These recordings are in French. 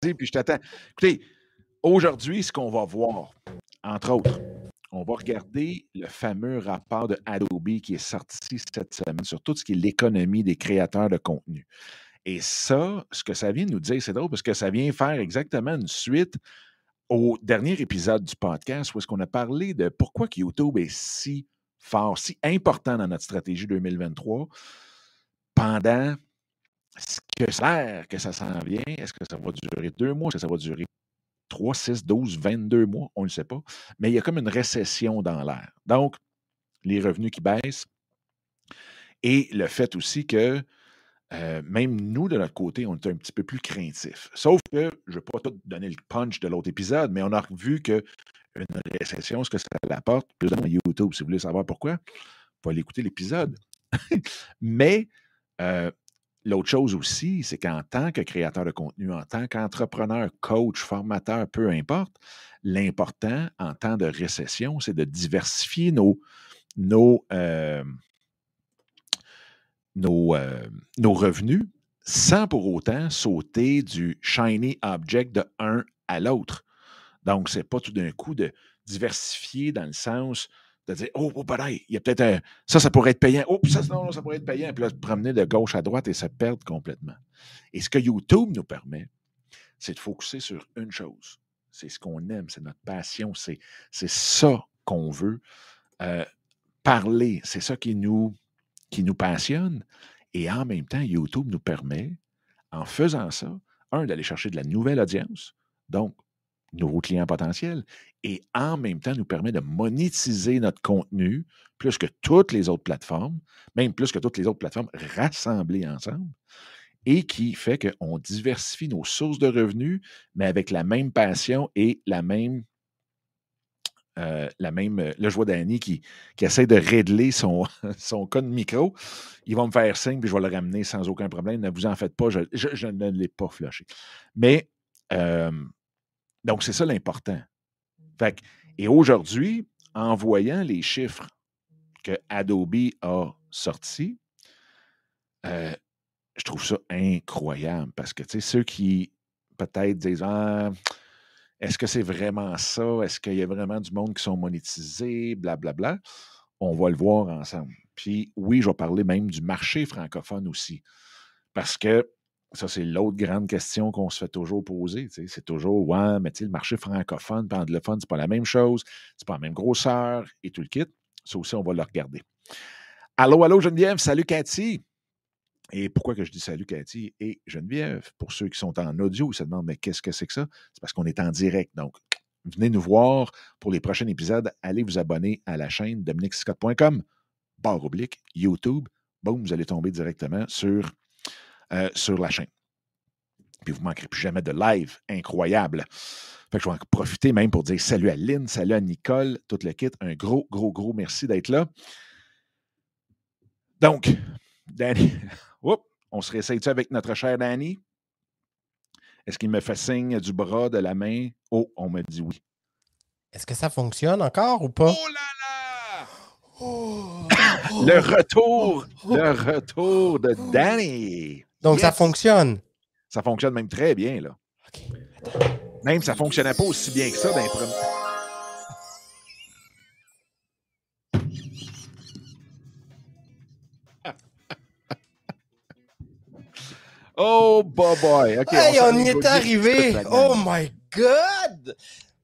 puis je t'attends. Écoutez, aujourd'hui, ce qu'on va voir, entre autres, on va regarder le fameux rapport de Adobe qui est sorti cette semaine sur tout ce qui est l'économie des créateurs de contenu. Et ça, ce que ça vient nous dire, c'est drôle parce que ça vient faire exactement une suite au dernier épisode du podcast où est-ce qu'on a parlé de pourquoi YouTube est si fort, si important dans notre stratégie 2023 pendant ce que ça l'air que ça s'en vient? Est-ce que ça va durer deux mois? Est-ce que ça va durer 3, 6, 12, 22 mois? On ne sait pas. Mais il y a comme une récession dans l'air. Donc, les revenus qui baissent et le fait aussi que euh, même nous, de notre côté, on est un petit peu plus craintifs. Sauf que, je ne vais pas tout donner le punch de l'autre épisode, mais on a vu que une récession, ce que ça apporte, plus dans YouTube, si vous voulez savoir pourquoi, vous aller écouter l'épisode. mais euh, l'autre chose aussi, c'est qu'en tant que créateur de contenu, en tant qu'entrepreneur, coach, formateur, peu importe, l'important en temps de récession, c'est de diversifier nos, nos, euh, euh, nos revenus sans pour autant sauter du shiny object de un à l'autre. Donc, ce n'est pas tout d'un coup de diversifier dans le sens de dire Oh, oh il y a peut-être ça, ça pourrait être payant. Oh, ça, non, ça pourrait être payant. Puis là, promener de gauche à droite et se perdre complètement. Et ce que YouTube nous permet, c'est de focuser sur une chose. C'est ce qu'on aime, c'est notre passion, c'est ça qu'on veut. Euh, parler, c'est ça qui nous, qui nous passionne. Et en même temps, YouTube nous permet, en faisant ça, un, d'aller chercher de la nouvelle audience, donc nouveaux clients potentiels, et en même temps nous permet de monétiser notre contenu plus que toutes les autres plateformes, même plus que toutes les autres plateformes rassemblées ensemble, et qui fait qu'on diversifie nos sources de revenus, mais avec la même passion et la même euh, la même. Euh, là, je vois Danny qui, qui essaie de régler son, son code micro. Il va me faire signe, puis je vais le ramener sans aucun problème. Ne vous en faites pas, je, ne l'ai pas flushé. Mais, euh, donc, c'est ça l'important. et aujourd'hui, en voyant les chiffres que Adobe a sortis, je trouve ça incroyable parce que, tu sais, ceux qui peut-être disent Ah, est-ce que c'est vraiment ça? Est-ce qu'il y a vraiment du monde qui sont monétisés? Blablabla. On va le voir ensemble. Puis oui, je vais parler même du marché francophone aussi. Parce que ça, c'est l'autre grande question qu'on se fait toujours poser. C'est toujours, ouais, mais le marché francophone et anglophone, c'est pas la même chose, c'est pas la même grosseur et tout le kit. Ça aussi, on va le regarder. Allô, allô, Geneviève. Salut, Cathy. Et pourquoi que je dis salut Cathy et Geneviève? Pour ceux qui sont en audio, ils se demandent, mais qu'est-ce que c'est que ça? C'est parce qu'on est en direct. Donc, venez nous voir pour les prochains épisodes. Allez vous abonner à la chaîne dominicscott.com, barre oblique, YouTube. Boum, vous allez tomber directement sur, euh, sur la chaîne. Puis vous ne manquerez plus jamais de live incroyable. Fait que je vais en profiter même pour dire salut à Lynn, salut à Nicole, tout le kit. Un gros, gros, gros merci d'être là. Donc, Danny, on se réessaye-tu avec notre cher Danny? Est-ce qu'il me fait signe du bras, de la main? Oh, on me dit oui. Est-ce que ça fonctionne encore ou pas? Oh là là! Oh! le retour, le retour de Danny. Donc ça fonctionne. Ça fonctionne même très bien, là. Même ça ne fonctionnait pas aussi bien que ça dans Oh, boy. OK. Hey, on, y est arrivé. Oh my God!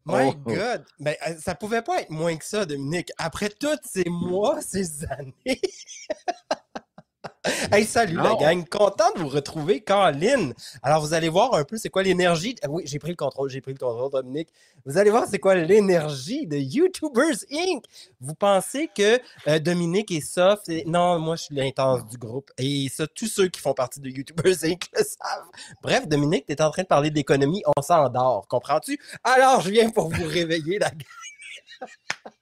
My oh, oh. God! Mais ben, ça pouvait pas être moins que ça, Dominique. Après tous ces mois, ces années. Hey, salut la gang, content de vous retrouver, Caroline. Alors, vous allez voir un peu c'est quoi l'énergie. Oui, j'ai pris le contrôle, j'ai pris le contrôle, Dominique. Vous allez voir c'est quoi l'énergie de YouTubers Inc. Vous pensez que euh, Dominique est soft? Non, moi, je suis l'intense du groupe. Et ça, tous ceux qui font partie de YouTubers Inc. le savent. Bref, Dominique, tu es en train de parler d'économie, on s'endort, comprends-tu? Alors, je viens pour vous réveiller, la gang.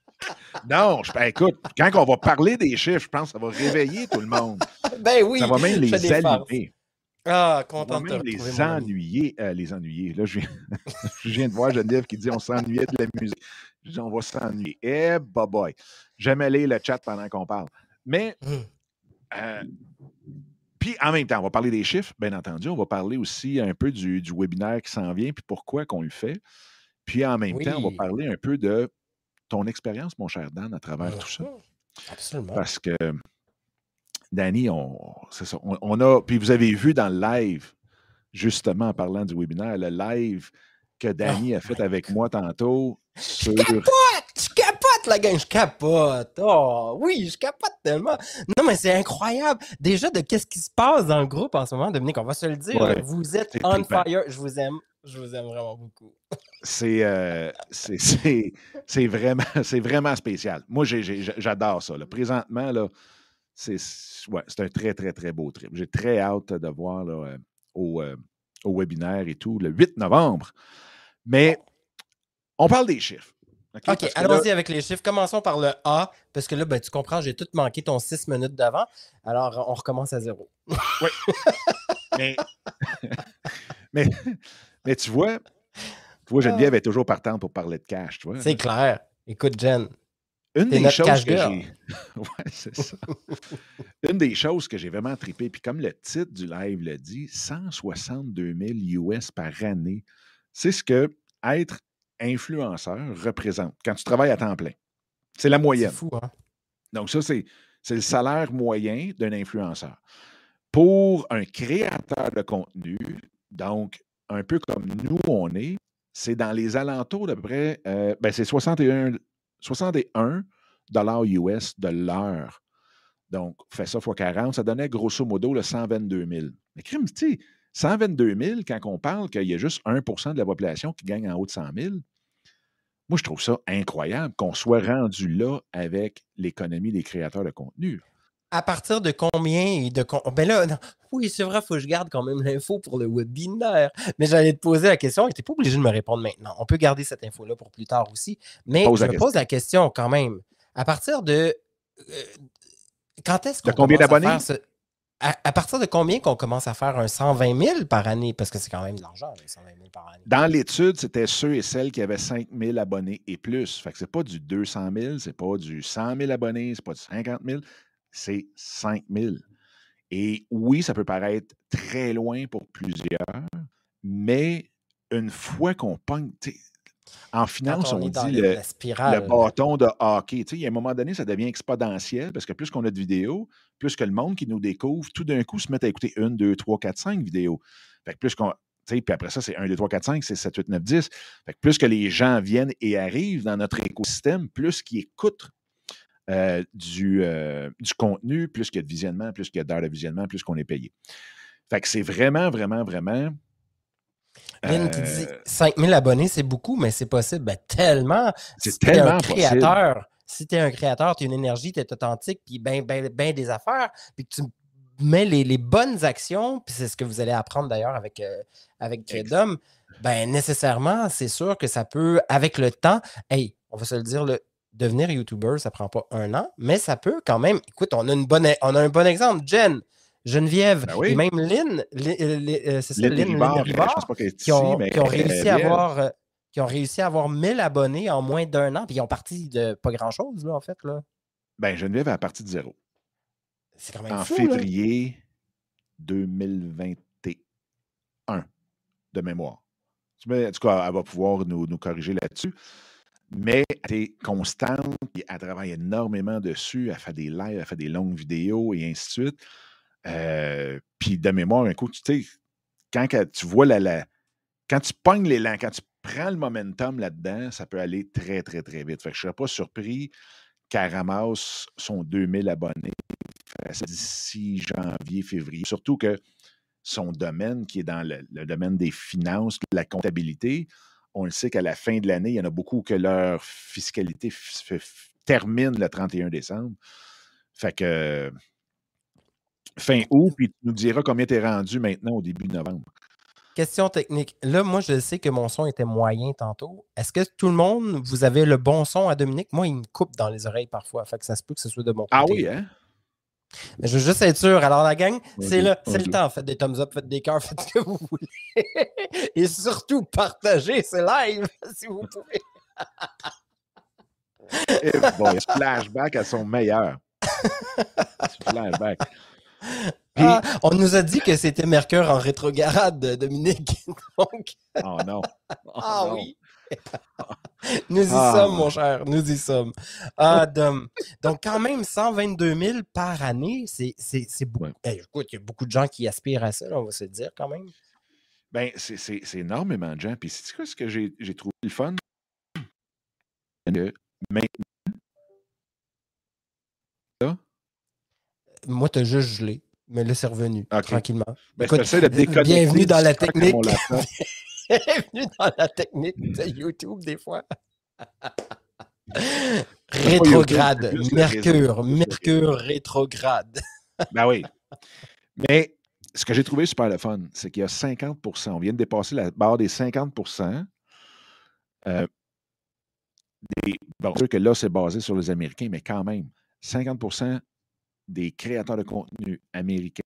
Non, je, ben, écoute, quand on va parler des chiffres, je pense que ça va réveiller tout le monde. Ben oui. Ça va même les allumer. Ah, content de te les ennuyer, euh, les ennuyer. Là, je viens, de voir Geneviève qui dit on s'ennuyait de la musique. Je dis on va s'ennuyer. Eh, bah boy. J'aime aller le chat pendant qu'on parle. Mais, hum. euh, Puis en même temps, on va parler des chiffres, bien entendu. On va parler aussi un peu du, du webinaire qui s'en vient, puis pourquoi qu'on le fait. Puis en même temps, on va parler un peu de ton expérience, mon cher Dan, à travers tout ça? Mhm. Absolument. Parce que, Danny, on, c'est ça, on, on a. Puis vous avez vu dans le live, justement en parlant du webinaire, le live que Danny a fait my avec moi tantôt Je capote! Je capote, la gang! Je capote! Oh, oui, je capote tellement! Non, mais c'est incroyable! Déjà, de qu'est-ce qui se passe dans le groupe en ce moment, Dominique, on va se le dire. Ouais, vous êtes on trippant. fire. Je vous aime. Je vous aime vraiment beaucoup. C'est euh, vraiment, vraiment spécial. Moi, j'adore ça. là. Présentement, là, c'est ouais, un très, très, très beau trip. J'ai très hâte de voir là, euh, au, euh, au webinaire et tout, le 8 novembre. Mais on parle des chiffres. OK? Allons-y avec les chiffres. Commençons par le A, parce que là, ben, tu comprends, j'ai tout manqué ton 6 minutes d'avant. Alors, on recommence à zéro. mais, mais, mais tu vois, tu vois, Geneviève est toujours partante pour parler de cash, tu vois. C'est clair. Écoute, Jen, Une des choses que j'ai. ouais, c'est ça. Une des choses que j'ai vraiment trippé, puis comme le titre du live le dit, 162 000 US par année, c'est ce que être influenceur représente quand tu travailles à temps plein. C'est la c'est moyenne. fou, hein? Donc, ça, c'est, c'est le salaire moyen d'un influenceur. Pour un créateur de contenu, donc un peu comme nous, on est, c'est dans les alentours d'à peu près, euh, ben, c'est 61, 61 dollars US de l'heure. Donc, fais ça x 40, ça donnait grosso modo le 122 000. Mais crime, tu sais, 122 000, quand on parle qu'il y a juste 1% de la population qui gagne en haut de 100 000, moi, je trouve ça incroyable qu'on soit rendu là avec l'économie des créateurs de contenu. À partir de combien et de com- Ben là, non, oui, c'est vrai, il faut que je garde quand même l'info pour le webinaire. Mais j'allais te poser la question et tu n'es pas obligé de me répondre maintenant. On peut garder cette info-là pour plus tard aussi. Mais Pose je me pose la question quand même. À partir de. euh, quand est-ce De qu'on combien commence à d'abonnés? faire ce- À, à partir de combien qu'on commence à faire un 120 000 par année? Parce que c'est quand même de l'argent, là, 120 000 par année. Dans l'étude, c'était ceux et celles qui avaient 5 000 abonnés et plus. Fait que c'est pas du 200 000, c'est pas du 100 000 abonnés, c'est pas du 50 000, c'est 5 000. Et oui, ça peut paraître très loin pour plusieurs, mais une fois qu'on pogne, en finance, on on, dit le- le, la spirale. le bâton de hockey. Il y a un moment donné, ça devient exponentiel parce que plus qu'on a de vidéos, plus que le monde qui nous découvre, tout d'un coup, se met à écouter une, deux, trois, quatre, cinq vidéos. Fait que plus qu'on. Puis après ça, c'est 1, 2, 3, 4, 5, c'est 7, 8, 9, 10. Fait que plus que les gens viennent et arrivent dans notre écosystème, plus qu'ils écoutent euh, du, euh, du contenu, plus qu'il y a de visionnement, plus qu'il y a d'heures de visionnement, plus qu'on est payé. Fait que c'est vraiment, vraiment, vraiment. Lynn qui dit euh, 5000 abonnés, c'est beaucoup, mais c'est possible. Ben, tellement. C'est Si un tellement possible. créateur, si tu es un créateur, tu as une énergie, tu es authentique, puis ben, ben, ben des affaires, puis que tu mets les, les bonnes actions, puis c'est ce que vous allez apprendre d'ailleurs avec, euh, avec ben nécessairement, c'est sûr que ça peut, avec le temps, hey, on va se le dire, le, devenir YouTuber, ça prend pas un an, mais ça peut quand même. Écoute, on a, une bonne, on a un bon exemple. Jen, Geneviève, Ben oui. et même Lynn, euh, euh, c'est ça, Lynn Rivard, est qui ont, ici, qui réussi à avoir euh, qui ont réussi à avoir 1000 abonnés en moins d'un an, puis ils ont parti de pas grand chose là en fait là. Ben, Geneviève est à partie de zéro. C'est quand même en fou là. février 2021, de mémoire. En tout cas, elle va pouvoir nous, nous corriger là-dessus. Mais elle est constante, puis elle travaille énormément dessus, elle fait des lives, elle fait des longues vidéos et ainsi de suite. Euh, puis de mémoire, un coup, tu sais, quand tu vois la, la- quand tu pognes l'élan, quand tu prends le momentum là-dedans, ça peut aller très, très, très vite. Fait que je ne serais pas surpris qu'elle ramasse son 2000 abonnés d'ici janvier, février. Surtout que son domaine, qui est dans le, le domaine des finances, la comptabilité, on le sait qu'à la fin de l'année, il y en a beaucoup que leur fiscalité termine le 31 décembre. Fait que fin août, puis tu nous diras combien tu es rendu maintenant au début de novembre. Question technique. Là, moi, je sais que mon son était moyen tantôt. Est-ce que tout le monde, vous avez le bon son à Dominique? Moi, il me coupe dans les oreilles parfois. Fait que ça se peut que ce soit de mon côté. Ah oui, hein? Mais je veux juste être sûr. Alors, la gang, c'est ok. le temps. Faites des thumbs up, faites des cœurs, faites ce que vous voulez. Et surtout, partagez ce live si vous pouvez. Eh boy, ce flashback à son meilleur. Flashback. Ah, on nous a dit que c'était Mercure en rétrograde, Dominique. Donc... Oh non. Oh ah oui. nous y ah. sommes, mon cher. Nous y sommes. Ah, donc, quand même, 122 000 par année, c'est beaucoup. écoute, il y a beaucoup de gens qui aspirent à ça, on va se dire quand même. Ben, c'est énormément de gens. Puis, c'est ce que j'ai trouvé le fun? maintenant, moi, tu as juste gelé. Mais là, c'est revenu tranquillement. Ben, bienvenue dans la technique. bienvenue dans la technique de YouTube, des fois. rétrograde. Mercure. Mercure rétrograde. ben oui. Mais ce que j'ai trouvé super le fun, c'est qu'il y a 50% On vient de dépasser la barre des 50 euh, des, Bon, sûr que là, c'est basé sur les Américains, mais quand même, 50% des créateurs de contenu américains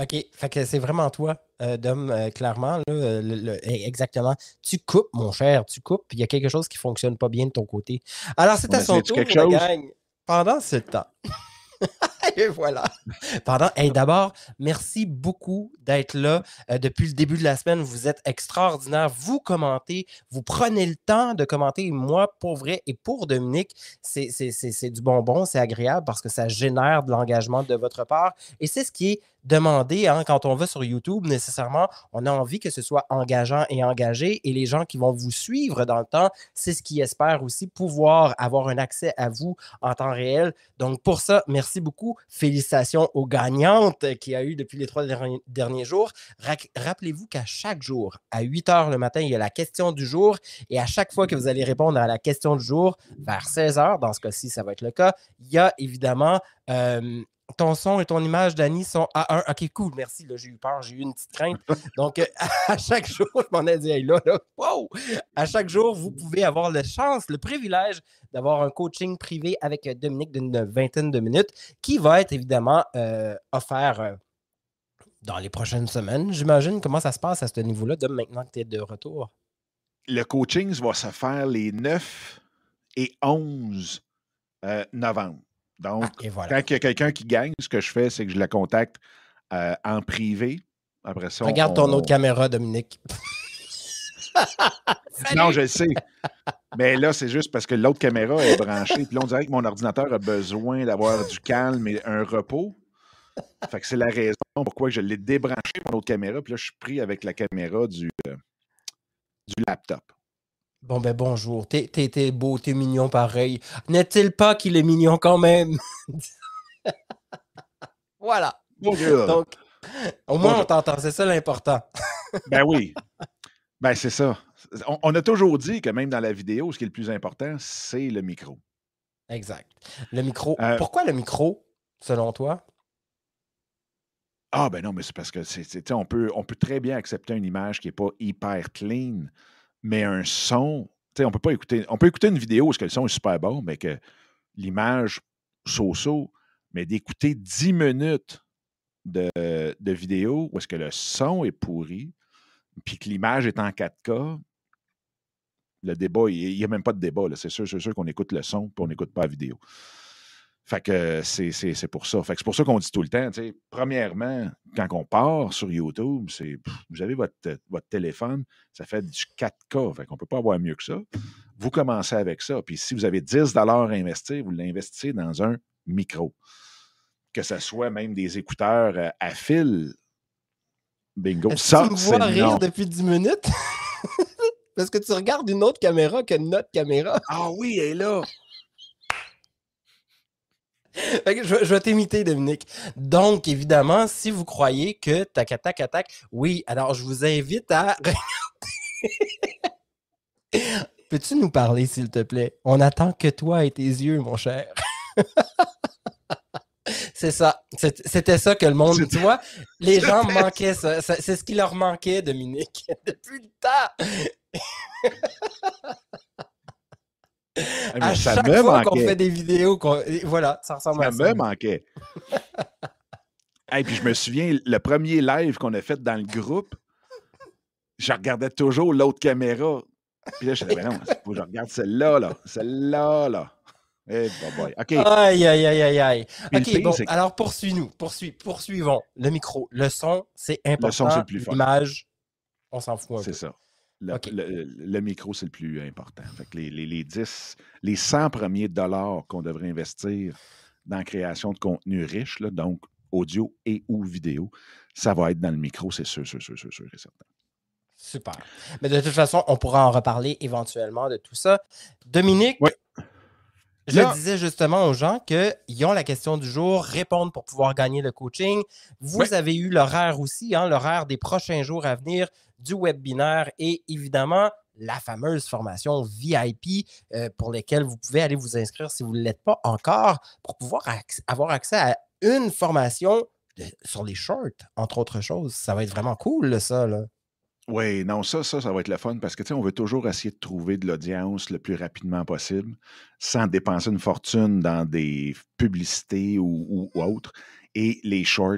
OK. Fait que c'est vraiment toi, euh, Dom, euh, clairement. Là, euh, eh, exactement. Tu coupes, mon cher, tu coupes. Il y a quelque chose qui ne fonctionne pas bien de ton côté. Alors, c'est à son tour, la gang. Pendant ce temps. Et voilà. Pardon. Et d'abord, merci beaucoup d'être là euh, depuis le début de la semaine. Vous êtes extraordinaire. Vous commentez, vous prenez le temps de commenter. Moi, pour vrai et pour Dominique, c'est du bonbon, c'est agréable parce que ça génère de l'engagement de votre part. Et c'est ce qui est demander, hein, quand on va sur YouTube, nécessairement, on a envie que ce soit engageant et engagé. Et les gens qui vont vous suivre dans le temps, c'est ce qu'ils espèrent aussi pouvoir avoir un accès à vous en temps réel. Donc, pour ça, merci beaucoup. Félicitations aux gagnantes qu'il y a eu depuis les trois derniers, jours. Rappelez-vous qu'à chaque jour, à 8 heures le matin, il y a la question du jour. Et à chaque fois que vous allez répondre à la question du jour, vers 16 heures, dans ce cas-ci, ça va être le cas, il y a évidemment euh, ton son et ton image, Dani, sont à 1. OK, cool, merci. J'ai eu peur, j'ai eu une petite crainte. Donc, euh, à chaque jour, je m'en ai dit, hey, là, là, wow! À chaque jour, vous pouvez avoir la chance, le privilège d'avoir un coaching privé avec euh, Dominique d'une vingtaine de minutes qui va être évidemment euh, offert dans les prochaines semaines. J'imagine comment ça se passe à ce niveau-là, de maintenant que tu es de retour? Le coaching va se faire les 9 et 11 novembre. Donc, ah, quand il y a quelqu'un qui gagne, ce que je fais, c'est que je la contacte euh, en privé. Après ça, Regarde ton autre caméra, Dominique. non, je le sais. Mais là, c'est juste parce que l'autre caméra est branchée. Puis là, on dirait que mon ordinateur a besoin d'avoir du calme et un repos. Fait que c'est la raison pourquoi je l'ai débranché, mon autre caméra. Puis là, je suis pris avec la caméra du, euh, du laptop. Bon, ben bonjour. T'es beau, t'es mignon pareil. N'est-il pas qu'il est mignon quand même? voilà. Bonjour. Donc, au moins, on t'entend. C'est ça l'important. ben oui. Ben, c'est ça. On, a toujours dit que même dans la vidéo, ce qui est le plus important, c'est le micro. Exact. Le micro. Euh, Pourquoi le micro, selon toi? Ah, ben non, mais c'est parce que c'est, on, peut, on peut très bien accepter une image qui n'est pas hyper clean mais un son, on peut pas écouter. On peut écouter une vidéo où que le son est super bon, mais que l'image so-so, mais d'écouter 10 minutes de, vidéo où est-ce que le son est pourri, puis que l'image est en 4K, le débat, il n'y a même pas de débat. C'est sûr, sûr qu'on écoute le son, puis on n'écoute pas la vidéo. Fait que c'est pour ça. Fait que c'est pour ça qu'on dit tout le temps, premièrement, quand on part sur YouTube, c'est vous avez votre, votre téléphone, ça fait du 4K. Fait qu'on ne peut pas avoir mieux que ça. Vous commencez avec ça. Puis si vous avez 10 à investir, vous l'investissez dans un micro. Que ce soit même des écouteurs euh, à fil. Bingo. Ça, tu me vois rire depuis 10 minutes? Parce que tu regardes une autre caméra que notre caméra. Ah oui, elle est là je, vais t'imiter, Dominique. Donc, évidemment, si vous croyez que tac, tac, tac, oui, alors je vous invite à Peux-tu nous parler, s'il te plaît? On attend que toi et tes yeux, mon cher. C'est ça. C'était ça que le monde. Tu vois, les gens manquaient ça. C'est ce qui leur manquait, Dominique, depuis le temps. Ah, à chaque fois qu'on fait des vidéos, voilà, ça ressemble à ça. Ça me manquait. Et puis je me souviens, le premier live qu'on a fait dans le groupe, je regardais toujours l'autre caméra. Puis là, je disais, ben non, faut que je regarde celle-là, là, celle-là, là. Eh, bye. OK. Aïe, aïe, aïe, aïe, aïe. Le OK, pire, bon, alors poursuis-nous. Poursuis, poursuivons. Le micro, le son, c'est important. son, c'est le plus fort. L'image, on s'en fout un C'est ça. Le, le- le micro, c'est le plus important. Fait que les, les, les 10, les 100 premiers dollars qu'on devrait investir dans la création de contenu riche, là, donc audio et ou vidéo, ça va être dans le micro, c'est sûr, sûr, sûr, sûr, sûr et certain. Super. Mais de toute façon, on pourra en reparler éventuellement de tout ça. Dominique, Ouais. Je Là- disais justement aux gens qu'ils ont la question du jour, répondre pour pouvoir gagner le coaching. Vous Ouais. avez eu l'horaire aussi, hein, l'horaire des prochains jours à venir du webinaire et évidemment la fameuse formation VIP euh, pour lesquelles vous pouvez aller vous inscrire si vous ne l'êtes pas encore pour pouvoir acc- avoir accès à une formation de- sur les shorts, entre autres choses. Ça va être vraiment cool, ça. Là. Oui, non, ça, ça, ça va être le fun parce que, tu sais, on veut toujours essayer de trouver de l'audience le plus rapidement possible sans dépenser une fortune dans des publicités ou, ou- autres. Et les shorts,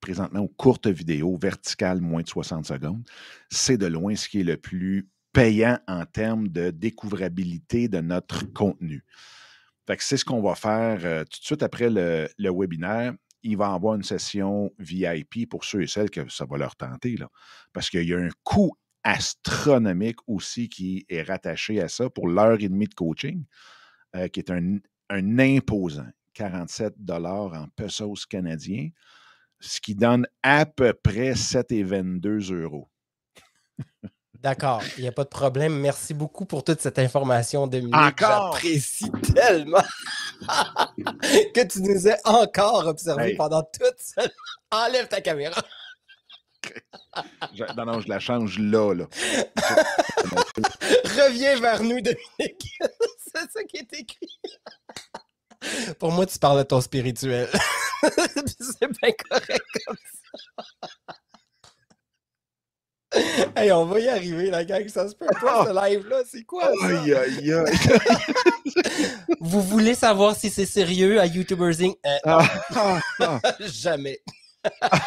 présentement, aux courtes vidéos, verticales, moins de 60 secondes, c'est de loin ce qui est le plus payant en termes de découvrabilité de notre contenu. Fait que c'est ce qu'on va faire euh, tout de suite après le webinaire. Il va avoir une session VIP pour ceux et celles que ça va leur tenter, là, parce qu'il y a un coût astronomique aussi qui est rattaché à ça pour l'heure et demie de coaching, euh, qui est un, un imposant 47 en pesos canadiens, ce qui donne à peu près 7 et 22 euros. D'accord, il n'y a pas de problème. Merci beaucoup pour toute cette information, Dominique. Encore? J'apprécie tellement que tu nous aies encore observé Hey. pendant toute cette... Enlève ta caméra. Je- non, non, je la change là, là. Reviens vers nous, Dominique. C'est ça qui est écrit. Pour moi, tu parles de ton spirituel. C'est bien correct comme ça. Hey, on va y arriver, la gang. Ça se peut pas, ce live-là. C'est quoi, ça? Aïe, aïe, aïe. Vous voulez savoir si c'est sérieux à YouTubers Inc? Euh, Ah, ah, ah. jamais.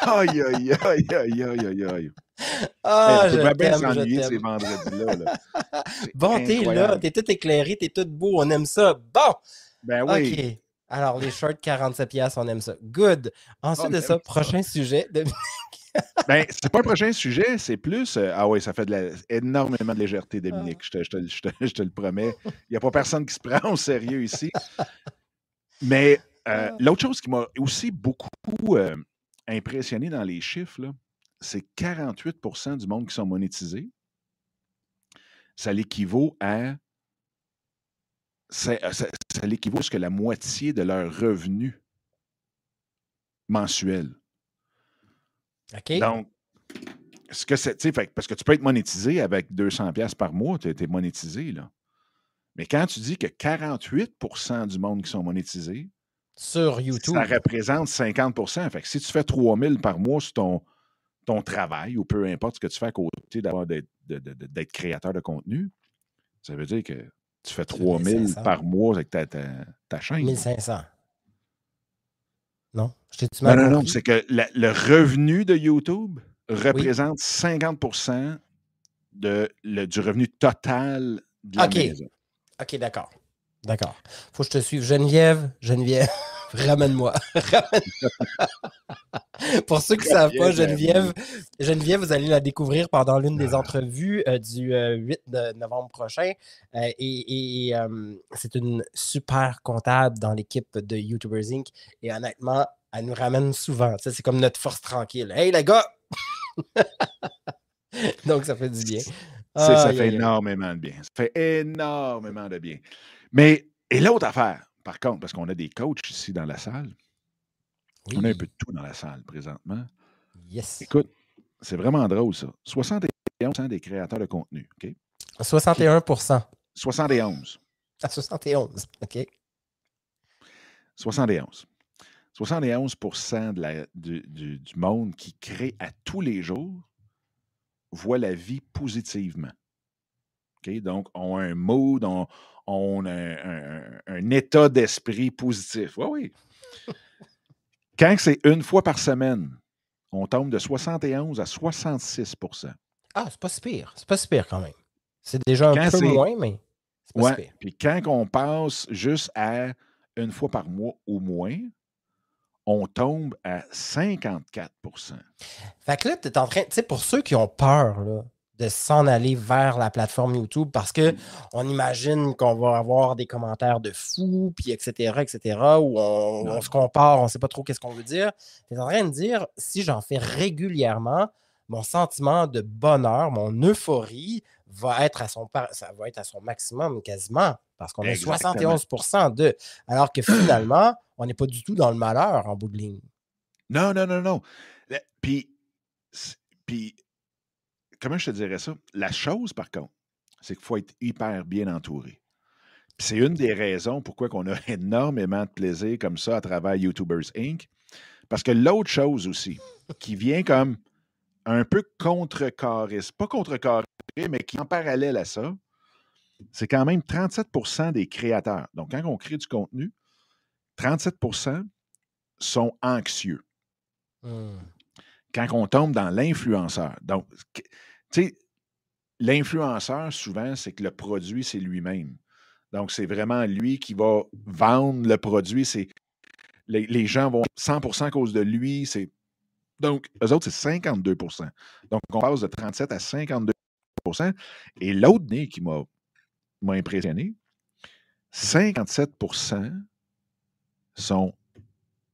Aïe, aïe, aïe, aïe, aïe, aïe. Ah, je bien s'ennuyer ces vendredis-là. là. Bon, t'es là, t'es tout éclairé, t'es tout beau, on aime ça. Bon, Ben oui. OK. Alors, les shorts, 47 pièces, on aime ça. Good. Ensuite On de ça, ça. prochain sujet. de- Ben, c'est pas un prochain sujet, c'est plus. euh, ah oui, ça fait de la- énormément de légèreté. Dominique. Je, te, je te- je te- je te le promets. Il n'y a pas personne qui se prend au sérieux ici. Mais euh, Ah. l'autre chose qui m'a aussi beaucoup euh, impressionné dans les chiffres, c'est 48% du monde qui sont monétisés. Ça l'équivaut à. Ça, ça l'équivaut à ce que la moitié de leur revenu mensuel. OK? Donc, ce que c'est, fait parce que tu peux être monétisé avec 200 pièces par mois, tu es monétisé, là. Mais quand tu dis que 48% du monde qui sont monétisés, Sur YouTube. ça représente 50 Fait que si tu fais 3000 par mois sur ton, ton travail, ou peu importe ce que tu fais à côté d'avoir d'être, d'être créateur de contenu, ça veut dire que tu fais Tu fais 3000 1500. par mois avec ta, ta, ta chaîne. 1500. Non? Non, non, non, c'est que la- le revenu de YouTube représente 50 de, le- du revenu total de la maison. OK, d'accord. D'accord. Faut que je te suive. Geneviève, Geneviève, ramène-moi. Ramène- Pour ceux qui ne savent pas, Geneviève, Geneviève, vous allez la découvrir pendant l'une des entrevues euh, du euh, 8 de novembre prochain. Euh, et et, euh, c'est une super comptable dans l'équipe de YouTubers Inc. Et honnêtement, elle nous ramène souvent. C'est comme notre force tranquille. Hey les gars! Donc, ça fait du bien. Ça fait énormément de bien. Ça fait énormément de bien. Mais, et l'autre affaire, par contre, parce qu'on a des coachs ici dans la salle, on a un peu de tout dans la salle présentement. Yes. Écoute, c'est vraiment drôle ça. 71% des créateurs de contenu, OK? 61% 71. à 71. OK. 71. 71 de la- du, du- du monde qui crée à tous les jours voit la vie positivement. OK? Donc, ont un mood, ont, ont un, un- un état d'esprit positif. Oui, oui. Quand c'est une fois par semaine, on tombe de 71 à 66% Ah, c'est pas si pire. C'est pas si pire quand même. C'est déjà un peu moins, mais C'est pas si Ouais. pire. Puis quand on passe juste à une fois par mois au moins, on tombe à 54 Fait que là, tu es en train, tu sais, pour ceux qui ont peur là, de s'en aller vers la plateforme YouTube parce que on imagine qu'on va avoir des commentaires de fous, puis etc., etc., où on, se compare, on ne sait pas trop qu'est-ce qu'on veut dire. Tu es en train de dire, si j'en fais régulièrement, mon sentiment de bonheur, mon euphorie va être à son, ça va être à son maximum quasiment parce qu'on a Exactement. 71% de. Alors que finalement, on n'est pas du tout dans le malheur en bout de ligne. Non, non, non, non. Puis, puis, comment je te dirais ça? La chose, par contre, c'est qu'il faut être hyper bien entouré. C'est une des raisons pourquoi on a énormément de plaisir comme ça à travers YouTubers Inc. Parce que l'autre chose aussi, qui vient comme un peu contrecarrer, pas contrecarrer, mais qui est en parallèle à ça, c'est quand même 37% des créateurs. Donc, quand on crée du contenu, 37% sont anxieux Hmm. Quand on tombe dans l'influenceur. Donc, tu sais, l'influenceur, souvent, c'est que le produit, c'est lui-même. Donc, c'est vraiment lui qui va vendre le produit. C'est les, gens vont 100% à cause de lui. C'est donc, eux autres, c'est 52% Donc, on passe de 37 à 52% Et l'autre né qui m'a impressionné, 57% sont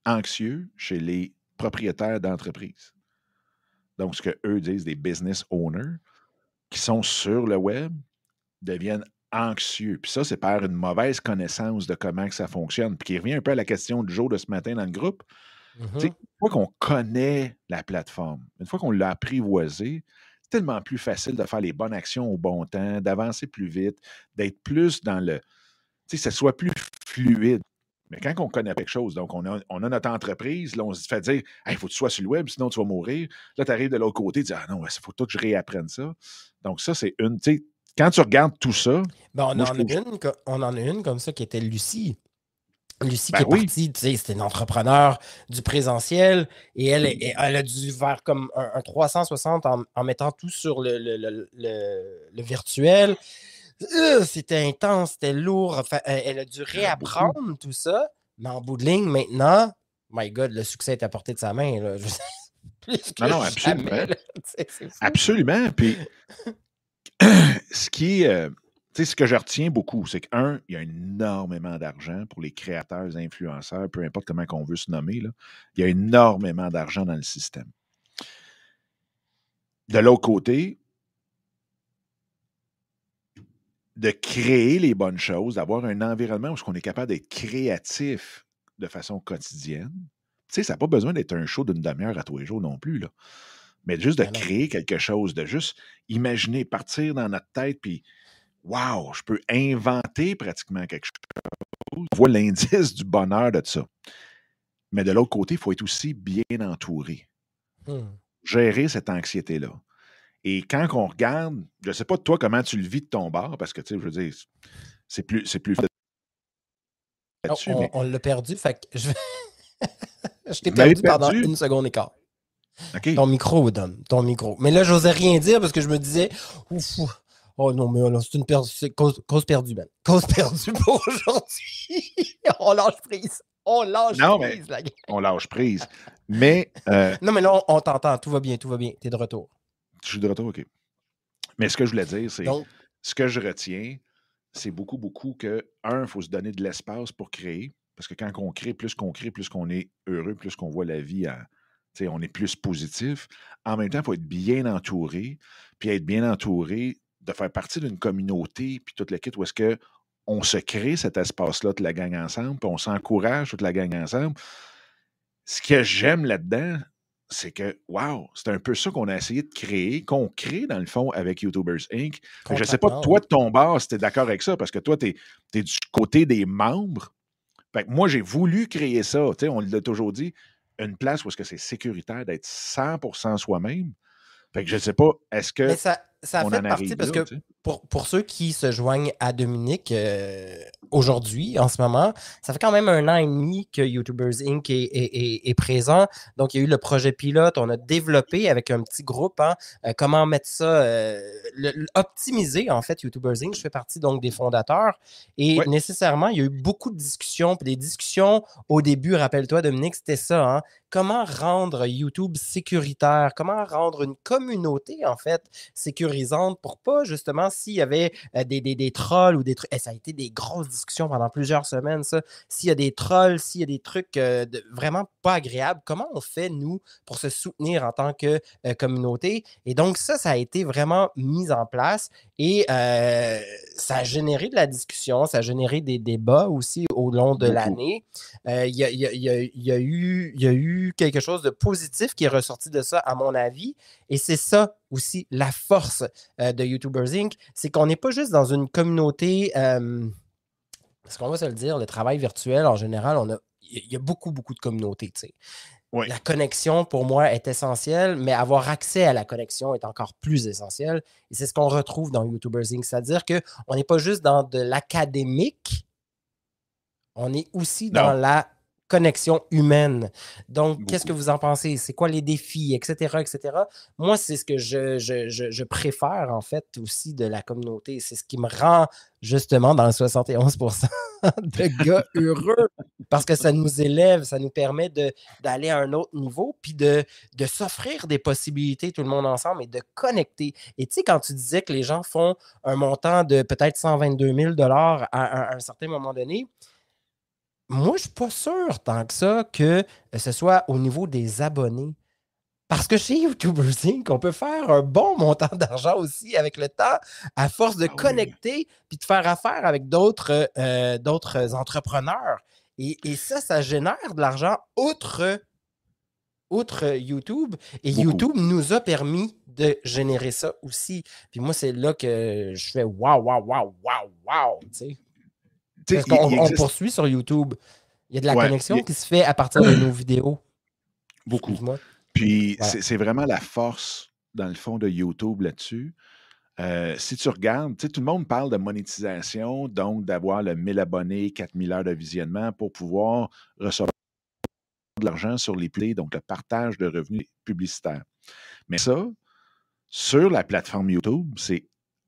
anxieux chez les propriétaires d'entreprises. Donc, ce que eux disent des business owners qui sont sur le web deviennent anxieux. Puis ça, c'est par une mauvaise connaissance de comment que ça fonctionne. Puis qui revient un peu à la question du jour de ce matin dans le groupe. Mhm. Sais, Une fois qu'on connaît la plateforme, une fois qu'on l'a apprivoisée, c'est tellement plus facile de faire les bonnes actions au bon temps, d'avancer plus vite, d'être plus dans le. Tu sais, que ce soit plus fluide. Mais quand on connaît quelque chose, donc on a, on a notre entreprise, là, on se fait dire il faut que tu sois sur le web, sinon tu vas mourir. Là, tu arrives de l'autre côté, tu dis Ah non, il faut tout que je réapprenne ça. Donc, ça, c'est une. Quand tu regardes tout ça, Ben, on, Moi, en je une, on en a une comme ça qui était Lucie. Lucie Ben qui est oui. partie, tu sais, c'était une entrepreneur du présentiel et elle, elle a dû faire comme un, un 360 en, en mettant tout sur le- le- le virtuel. Euh, c'était intense, c'était lourd. Enfin, elle, a dû beaucoup. réapprendre tout ça, mais en bout de ligne, maintenant, my God, le succès est à portée de sa main. Là. Non, non, jamais, absolument. là. C'est. Absolument. Puis, ce qui est. euh, tu sais, ce que je retiens beaucoup, c'est qu'un, il y a énormément d'argent pour les créateurs, les influenceurs, peu importe comment on veut se nommer. Là, il y a énormément d'argent dans le système. De l'autre côté, de créer les bonnes choses, d'avoir un environnement où on est capable d'être créatif de façon quotidienne. Tu sais, ça n'a pas besoin d'être un show d'une demi-heure à tous les jours non plus. Là. Mais juste de Ben créer quelque chose, de juste imaginer, partir dans notre tête, puis wow, je peux inventer pratiquement quelque chose. On voit l'indice du bonheur de ça. Mais de l'autre côté, il faut être aussi bien entouré. Hmm. Gérer cette anxiété-là. Et quand on regarde, je ne sais pas toi comment tu le vis de ton bar, parce que tu sais, je veux dire, c'est plus, c'est plus on mais on l'a perdu, fait que je, je t'ai perdu pendant une seconde et quart. Ton micro, Dom, ton micro. Mais là, j'osais rien dire parce que je me disais, ouf, ouf. oh non, mais c'est une per- c'est cause, cause perdue, man. Cause perdue pour aujourd'hui. on lâche prise. On lâche Non, mais- prise, la on lâche prise. Mais euh, Non, mais là, on, on t'entend. Tout va bien, tout va bien. T'es de retour. Je suis de retour, OK. Mais ce que je voulais dire, c'est Donc, ce que je retiens, c'est beaucoup, beaucoup que, un, il faut se donner de l'espace pour créer. Parce que quand on crée, plus qu'on crée, plus qu'on est heureux, plus qu'on voit la vie, à, on est plus positif. En même temps, il faut être bien entouré. Puis être bien entouré, de faire partie d'une communauté, puis toute l'équipe où est-ce que on se crée cet espace-là, toute la gang ensemble, puis on s'encourage toute la gang ensemble. Ce que j'aime là-dedans, c'est que, wow, c'est un peu ça qu'on a essayé de créer, qu'on crée dans le fond avec YouTubers Inc. Je ne sais pas, toi, de ton bar, si tu es d'accord avec ça, parce que toi, tu es, du côté des membres. Fait que moi, j'ai voulu créer ça. Tu sais, on l'a toujours dit, une place où est-ce que c'est sécuritaire d'être 100% soi-même. Fait que je ne sais pas, est-ce que Mais ça, ça on fait partie parce que tu sais? pour, ceux qui se joignent à Dominique euh, aujourd'hui, en ce moment, ça fait quand même un an et demi que YouTubers Inc. est, présent. Donc, il y a eu le projet pilote. On a développé avec un petit groupe hein, euh, comment mettre ça, euh, optimiser en fait YouTubers Inc. Je fais partie donc des fondateurs. Et nécessairement, il y a eu beaucoup de discussions. Puis des discussions au début, rappelle-toi, Dominique, c'était ça. Hein, comment rendre YouTube sécuritaire, comment rendre une communauté, en fait, sécurisante pour pas, justement, s'il y avait euh, des, des, trolls ou des trucs. Et ça a été des grosses discussions pendant plusieurs semaines, ça. S'il y a des trolls, s'il y a des trucs euh, vraiment pas agréables, comment on fait, nous, pour se soutenir en tant que euh, communauté? Et donc, ça, ça a été vraiment mis en place et ça a généré de la discussion, ça a généré des débats aussi au long de l'année. Il y, a, eu, y a eu quelque chose de positif qui est ressorti de ça, à mon avis. Et c'est ça aussi la force de YouTubers Inc. C'est qu'on n'est pas juste dans une communauté. parce qu'on va se le dire, le travail virtuel, en général, on a, il y a beaucoup, beaucoup de communautés. La connexion, pour moi, est essentielle, mais avoir accès à la connexion est encore plus essentiel. Et c'est ce qu'on retrouve dans YouTubers Inc. C'est-à-dire qu'on n'est pas juste dans de l'académique, on est aussi dans la connexion humaine. Donc, qu'est-ce que vous en pensez? C'est quoi les défis, etc., etc. Moi, c'est ce que je, je, préfère, en fait, aussi de la communauté. C'est ce qui me rend, justement, dans le 71% de gars heureux, parce que ça nous élève, ça nous permet d'aller à un autre niveau, puis de, de s'offrir des possibilités, tout le monde ensemble, et de connecter. Et tu sais, quand tu disais que les gens font un montant de peut-être 122 000 à, à un certain moment donné, moi, je ne suis pas sûr tant que ça que ce soit au niveau des abonnés. Parce que chez YouTubers Inc., on peut faire un bon montant d'argent aussi avec le temps, à force de ah connecter puis de faire affaire avec d'autres euh, entrepreneurs. Et, ça, ça génère de l'argent outre, outre YouTube. Et YouTube nous a permis de générer ça aussi. Puis moi, c'est là que je fais waouh, waouh, waouh, waouh, waouh, tu sais. Parce qu'on on poursuit sur YouTube. Il y a de la connexion qui se fait à partir de nos vidéos. Beaucoup. Puis c'est vraiment la force, dans le fond, de YouTube là-dessus. Euh, si tu regardes, tout le monde parle de monétisation, donc d'avoir le 1000 abonnés, 4000 heures de visionnement pour pouvoir recevoir de l'argent sur les plays, donc le partage de revenus publicitaires. Mais ça, sur la plateforme YouTube, c'est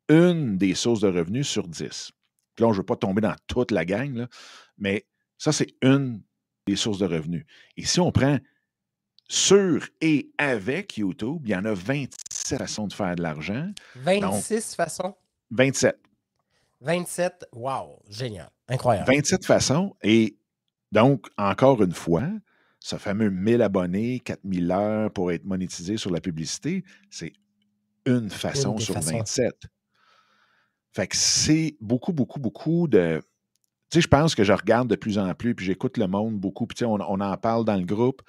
une des sources de revenus sur 10 là, je ne veux pas tomber dans toute la gang, mais ça, c'est une des sources de revenus. Et si on prend sur et avec YouTube, il y en a 27 façons de faire de l'argent. 26 façons? 27. 27, wow, génial, incroyable. 27 façons. Et donc, encore une fois, ce fameux 1000 abonnés, 4000 heures pour être monétisé sur la publicité, c'est une façon sur 27. Fait que c'est beaucoup, beaucoup, beaucoup de. Tu sais, je pense que je regarde de plus en plus, puis j'écoute le monde beaucoup, puis on, on en parle dans le groupe.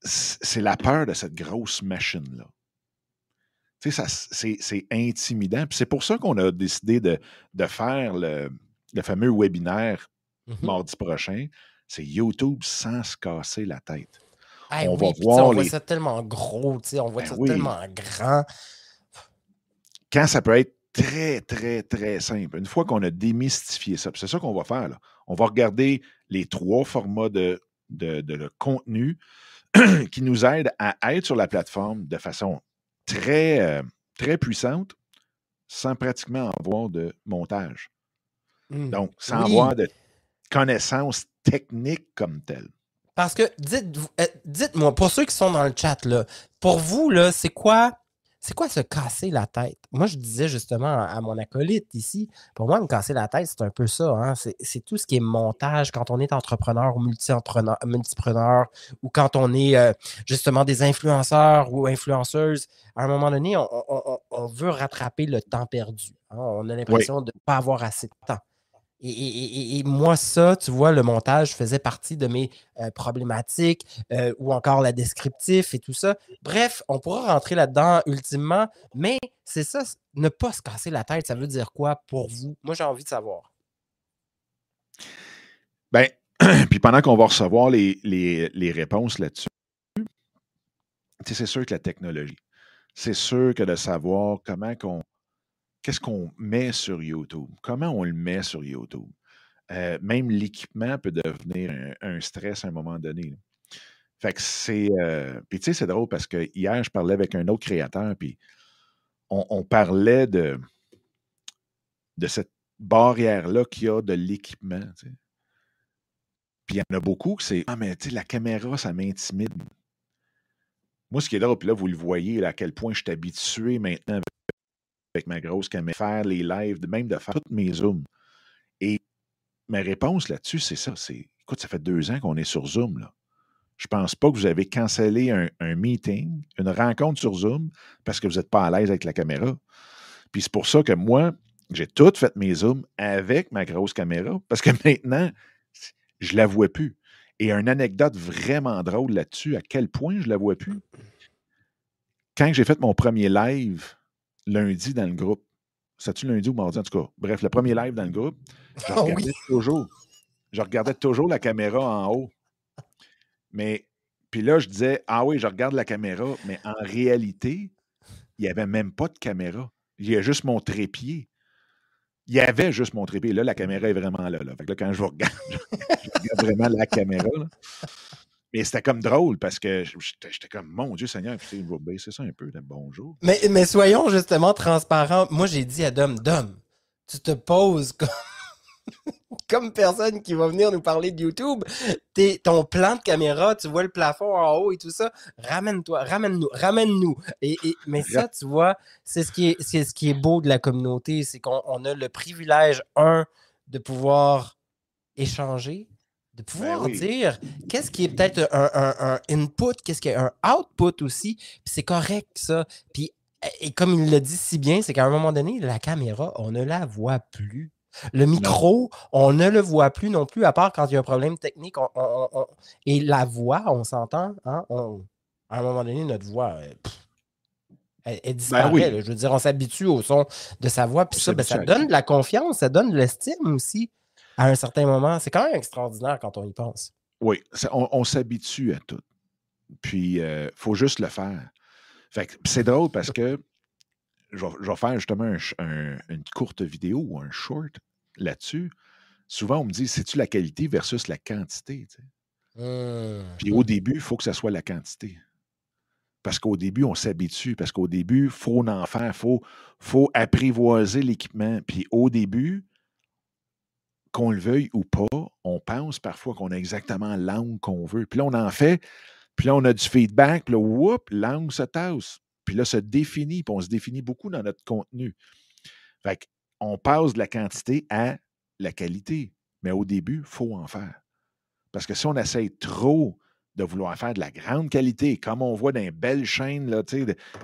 C'est la peur de cette grosse machine-là. Tu sais, c'est intimidant. Puis c'est pour ça qu'on a décidé de, de faire le, le, fameux webinaire mmh mardi prochain. C'est YouTube sans se casser la tête. on va voir. On voit ça tellement gros, tu sais, on voit ben ça tellement grand. Quand ça peut être très, très, très simple. Une fois qu'on a démystifié ça, c'est ça qu'on va faire. Là. On va regarder les trois formats de, de, contenu qui nous aident à être sur la plateforme de façon très, euh, très puissante sans pratiquement avoir de montage. Mmh. Donc, sans avoir de connaissances techniques comme telles. Parce que, dites, euh, dites-moi, pour ceux qui sont dans le chat, là, pour vous, là, c'est quoi c'est quoi se casser la tête? Moi, je disais justement à mon acolyte ici, pour moi, me casser la tête, c'est un peu ça. Hein. C'est tout ce qui est montage quand on est entrepreneur ou multipreneur, ou quand on est euh, justement des influenceurs ou influenceuses. À un moment donné, on, veut rattraper le temps perdu. Hein. On a l'impression de ne pas avoir assez de temps. Et, moi, ça, tu vois, le montage faisait partie de mes euh, problématiques euh, ou encore la descriptif et tout ça. Bref, on pourra rentrer là-dedans ultimement, mais c'est ça, ne pas se casser la tête, ça veut dire quoi pour vous? Moi, j'ai envie de savoir. Ben, puis pendant qu'on va recevoir les, les réponses là-dessus, c'est sûr que la technologie, c'est sûr que de savoir comment qu'on qu'est-ce qu'on met sur YouTube? Comment on le met sur YouTube? Euh, même l'équipement peut devenir un, stress à un moment donné. Fait que c'est. Euh, puis tu sais, c'est drôle parce que hier, je parlais avec un autre créateur, puis on, parlait de, de cette barrière-là qu'il y a de l'équipement. Puis il y en a beaucoup qui c'est Ah, mais tu sais, la caméra, ça m'intimide. Moi, ce qui est drôle, puis là, vous le voyez, à quel point je suis habitué maintenant avec, ma grosse caméra, faire les lives, même de faire toutes mes zooms. Et ma réponse là-dessus, c'est ça. C'est, écoute, ça fait deux ans qu'on est sur Zoom, là. Je pense pas que vous avez cancellé un, meeting, une rencontre sur Zoom, parce que vous n'êtes pas à l'aise avec la caméra. Puis c'est pour ça que moi, j'ai tout fait mes Zooms avec ma grosse caméra, parce que maintenant, je ne la vois plus. Et une anecdote vraiment drôle là-dessus, à quel point je ne la vois plus. Quand j'ai fait mon premier live lundi dans le groupe, c'est-tu lundi ou mardi? En tout cas? Bref, le premier live dans le groupe, je ah regardais toujours. Je regardais toujours la caméra en haut. Mais puis là, je disais Ah oui, je regarde la caméra, mais en réalité, il n'y avait même pas de caméra. Il y a juste mon trépied. Il y avait juste mon trépied. Là, la caméra est vraiment là. là. Fait que là quand je regarde, je regarde vraiment la caméra. Mais c'était comme drôle parce que j'étais comme, mon Dieu Seigneur, puis je vais baisser ça un peu, bonjour. Mais, mais soyons justement transparents. Moi, j'ai dit à Dom, Dom, tu te poses comme comme personne qui va venir nous parler de YouTube, ton plan de caméra, tu vois le plafond en haut et tout ça, ramène-toi, ramène-nous, ramène-nous. Et, mais ça, tu vois, c'est ce, qui est, ce qui est beau de la communauté, c'est qu'on a le privilège, un, de pouvoir échanger, de ben pouvoir dire qu'est-ce qui est peut-être un, input, qu'est-ce qui est un output aussi, puis c'est correct ça. Puis, et comme il le dit si bien, c'est qu'à un moment donné, la caméra, on ne la voit plus. Le micro, on ne le voit plus non plus, à part quand il y a un problème technique. et la voix, on s'entend. Hein, à un moment donné, notre voix, elle, ben disparaît. je veux dire, on s'habitue au son de sa voix. Puis ça, ben, ça donne de la confiance, ça donne de l'estime aussi à un certain moment. C'est quand même extraordinaire quand on y pense. Oui, on, s'habitue à tout. Puis, il euh, faut juste le faire. c'est drôle parce que je vais, faire justement une courte vidéo ou un short là-dessus. Souvent, on me dit, c'est-tu la qualité versus la quantité? Mmh. Puis au début, il faut que ce soit la quantité. Parce qu'au début, on s'habitue. Parce qu'au début, il faut en faire. Il faut, faut apprivoiser l'équipement. Puis au début, qu'on le veuille ou pas, on pense parfois qu'on a exactement l'angle qu'on veut. Puis là, on en fait. Puis là, on a du feedback. Puis là, whoop, l'angle se tasse. Puis là, se définit, puis on se définit beaucoup dans notre contenu. Fait qu'on passe de la quantité à la qualité. Mais au début, il faut en faire. Parce que si on essaye trop de vouloir faire de la grande qualité, comme on voit dans les belles chaînes,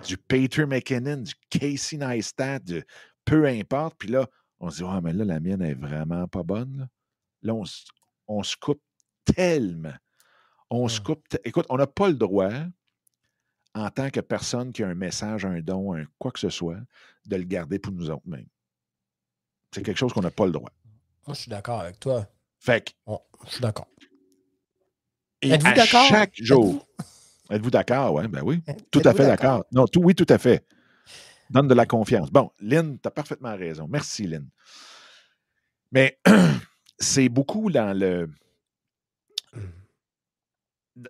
du Peter McKinnon, du Casey Neistat, du peu importe, puis là, on se dit, ah, mais là, la mienne est vraiment pas bonne. Là, on, se coupe tellement. On se coupe. Écoute, on n'a pas le droit en tant que personne qui a un message, un don, un quoi que ce soit, de le garder pour nous autres mêmes. C'est quelque chose qu'on n'a pas le droit. Moi, je suis d'accord avec toi. Fait que. je suis d'accord. Êtes-vous d'accord? Chaque jour. Êtes-vous? D'accord? Oui, ben oui. Tout à fait d'accord. Non, tout, oui, tout à fait. Donne de la confiance. Bon, Lynn, tu as parfaitement raison. Merci, Lynn. Mais c'est beaucoup dans le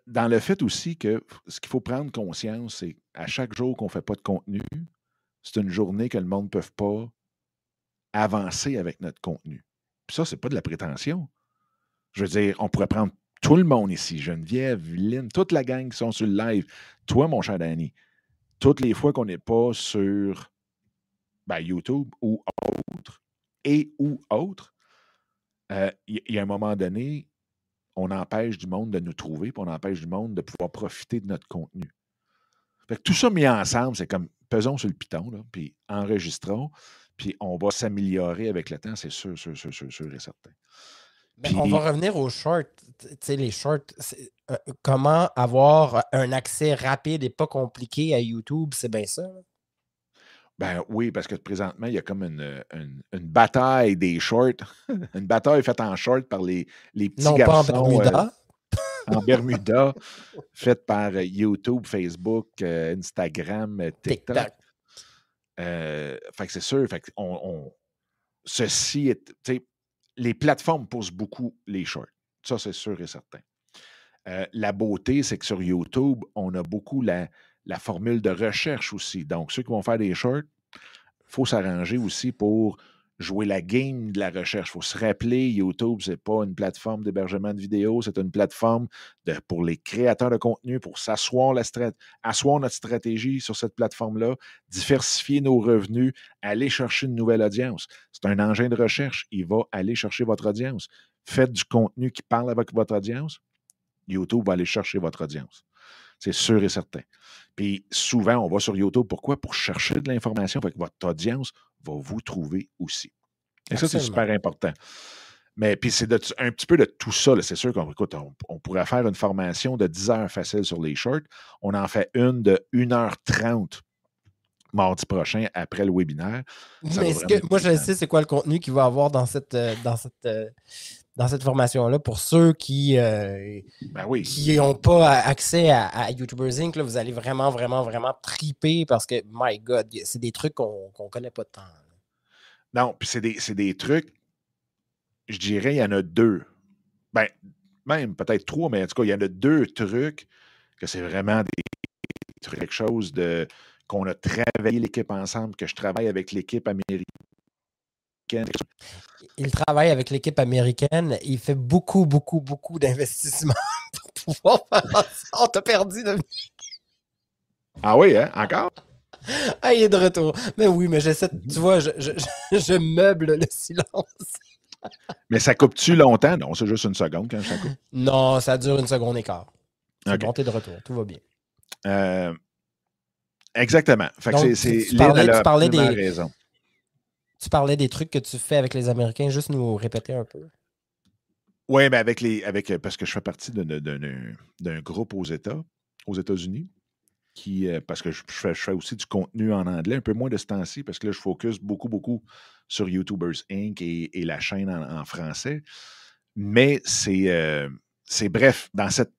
dans le fait aussi que ce qu'il faut prendre conscience, c'est à chaque jour qu'on ne fait pas de contenu, c'est une journée que le monde ne peut pas avancer avec notre contenu. Puis ça, c'est pas de la prétention. Je veux dire, on pourrait prendre tout le monde ici, Geneviève, Lynn, toute la gang qui sont sur le live, toi, mon cher Danny, toutes les fois qu'on n'est pas sur ben, YouTube ou autre, et ou autre, euh, il y, a un moment donné, on empêche du monde de nous trouver, puis on empêche du monde de pouvoir profiter de notre contenu. tout ça mis ensemble, c'est comme pesons sur le piton, puis enregistrons, puis on va s'améliorer avec le temps, c'est sûr, sûr, sûr, sûr, sûr et certain. On va revenir aux shorts. Tu sais, les shorts, euh, comment avoir un accès rapide et pas compliqué à YouTube, c'est bien ça? Ben oui, parce que présentement, il y a comme une, une, bataille des shorts. une bataille faite en short par les, les petits non, garçons. Pas en Bermuda. Euh, en Bermuda, faite par euh, YouTube, Facebook, Instagram, TikTok. Euh, fait que c'est sûr, fait que on, on- ceci est. Les plateformes poussent beaucoup les shorts. Ça, c'est sûr et certain. Euh, la beauté, c'est que sur YouTube, on a beaucoup la, formule de recherche aussi. Donc, ceux qui vont faire des shorts, il faut s'arranger aussi pour jouer la game de la recherche. Il faut se rappeler, YouTube, ce n'est pas une plateforme d'hébergement de vidéos, c'est une plateforme pour les créateurs de contenu, pour s'asseoir notre stratégie sur cette plateforme-là, diversifier nos revenus, aller chercher une nouvelle audience. C'est un engin de recherche. Il va aller chercher votre audience. Faites du contenu qui parle avec votre audience. YouTube va aller chercher votre audience. C'est sûr et certain. Puis souvent, on va sur YouTube. Pourquoi? Pour chercher de l'information. Fait que votre audience va vous trouver aussi. Et ça, c'est super important. Mais puis c'est de- un petit peu de tout ça. C'est sûr qu'on écoute, on, on pourrait faire une formation de 10 heures facile sur les shorts. On en fait une de 1h30 mardi prochain après le webinaire. Ça Mais que, moi, je sais c'est quoi le contenu qu'il va avoir dans cette, euh, dans cette, euh, dans cette formation-là pour ceux qui euh, Ben oui. qui n'ont pas accès à, à YouTubers Inc. Là, vous allez vraiment, vraiment, vraiment triper parce que, my God, c'est des trucs qu'on ne connaît pas tant. Non, puis c'est des, des trucs, je dirais, il y en a deux. Ben, même peut-être trois, mais en tout cas, il y en a deux trucs que c'est vraiment des trucs, quelque chose de qu'on a travaillé l'équipe ensemble, que je travaille avec l'équipe américaine. Il travaille avec l'équipe américaine. Il fait beaucoup, beaucoup, beaucoup d'investissements pour pouvoir faire ça. On t'a perdu, Dominique. Ah oui, hein? Encore? Ah, il est de retour. Mais oui, mais j'essaie, tu vois, je, je, je- je meuble le silence. Mais ça coupe-tu longtemps? Non, c'est juste une seconde quand ça coupe. Non, ça dure une seconde et quart. C'est OK. bon, t'es de retour. Tout va bien. Euh, exactement. Fait que Donc, c'est, tu- parlais- tu des- raison. Tu parlais des trucs que tu fais avec les Américains. Juste nous répéter un peu. Oui, mais avec les. Avec, euh, parce que je fais partie d'un, groupe aux États, aux États-Unis, qui. euh, parce que je, je fais, je fais aussi du contenu en anglais, un peu moins de ce temps-ci, parce que là, je focus beaucoup, beaucoup sur YouTubers Inc. et, et la chaîne en, en français. Mais c'est. euh, c'est bref, dans cette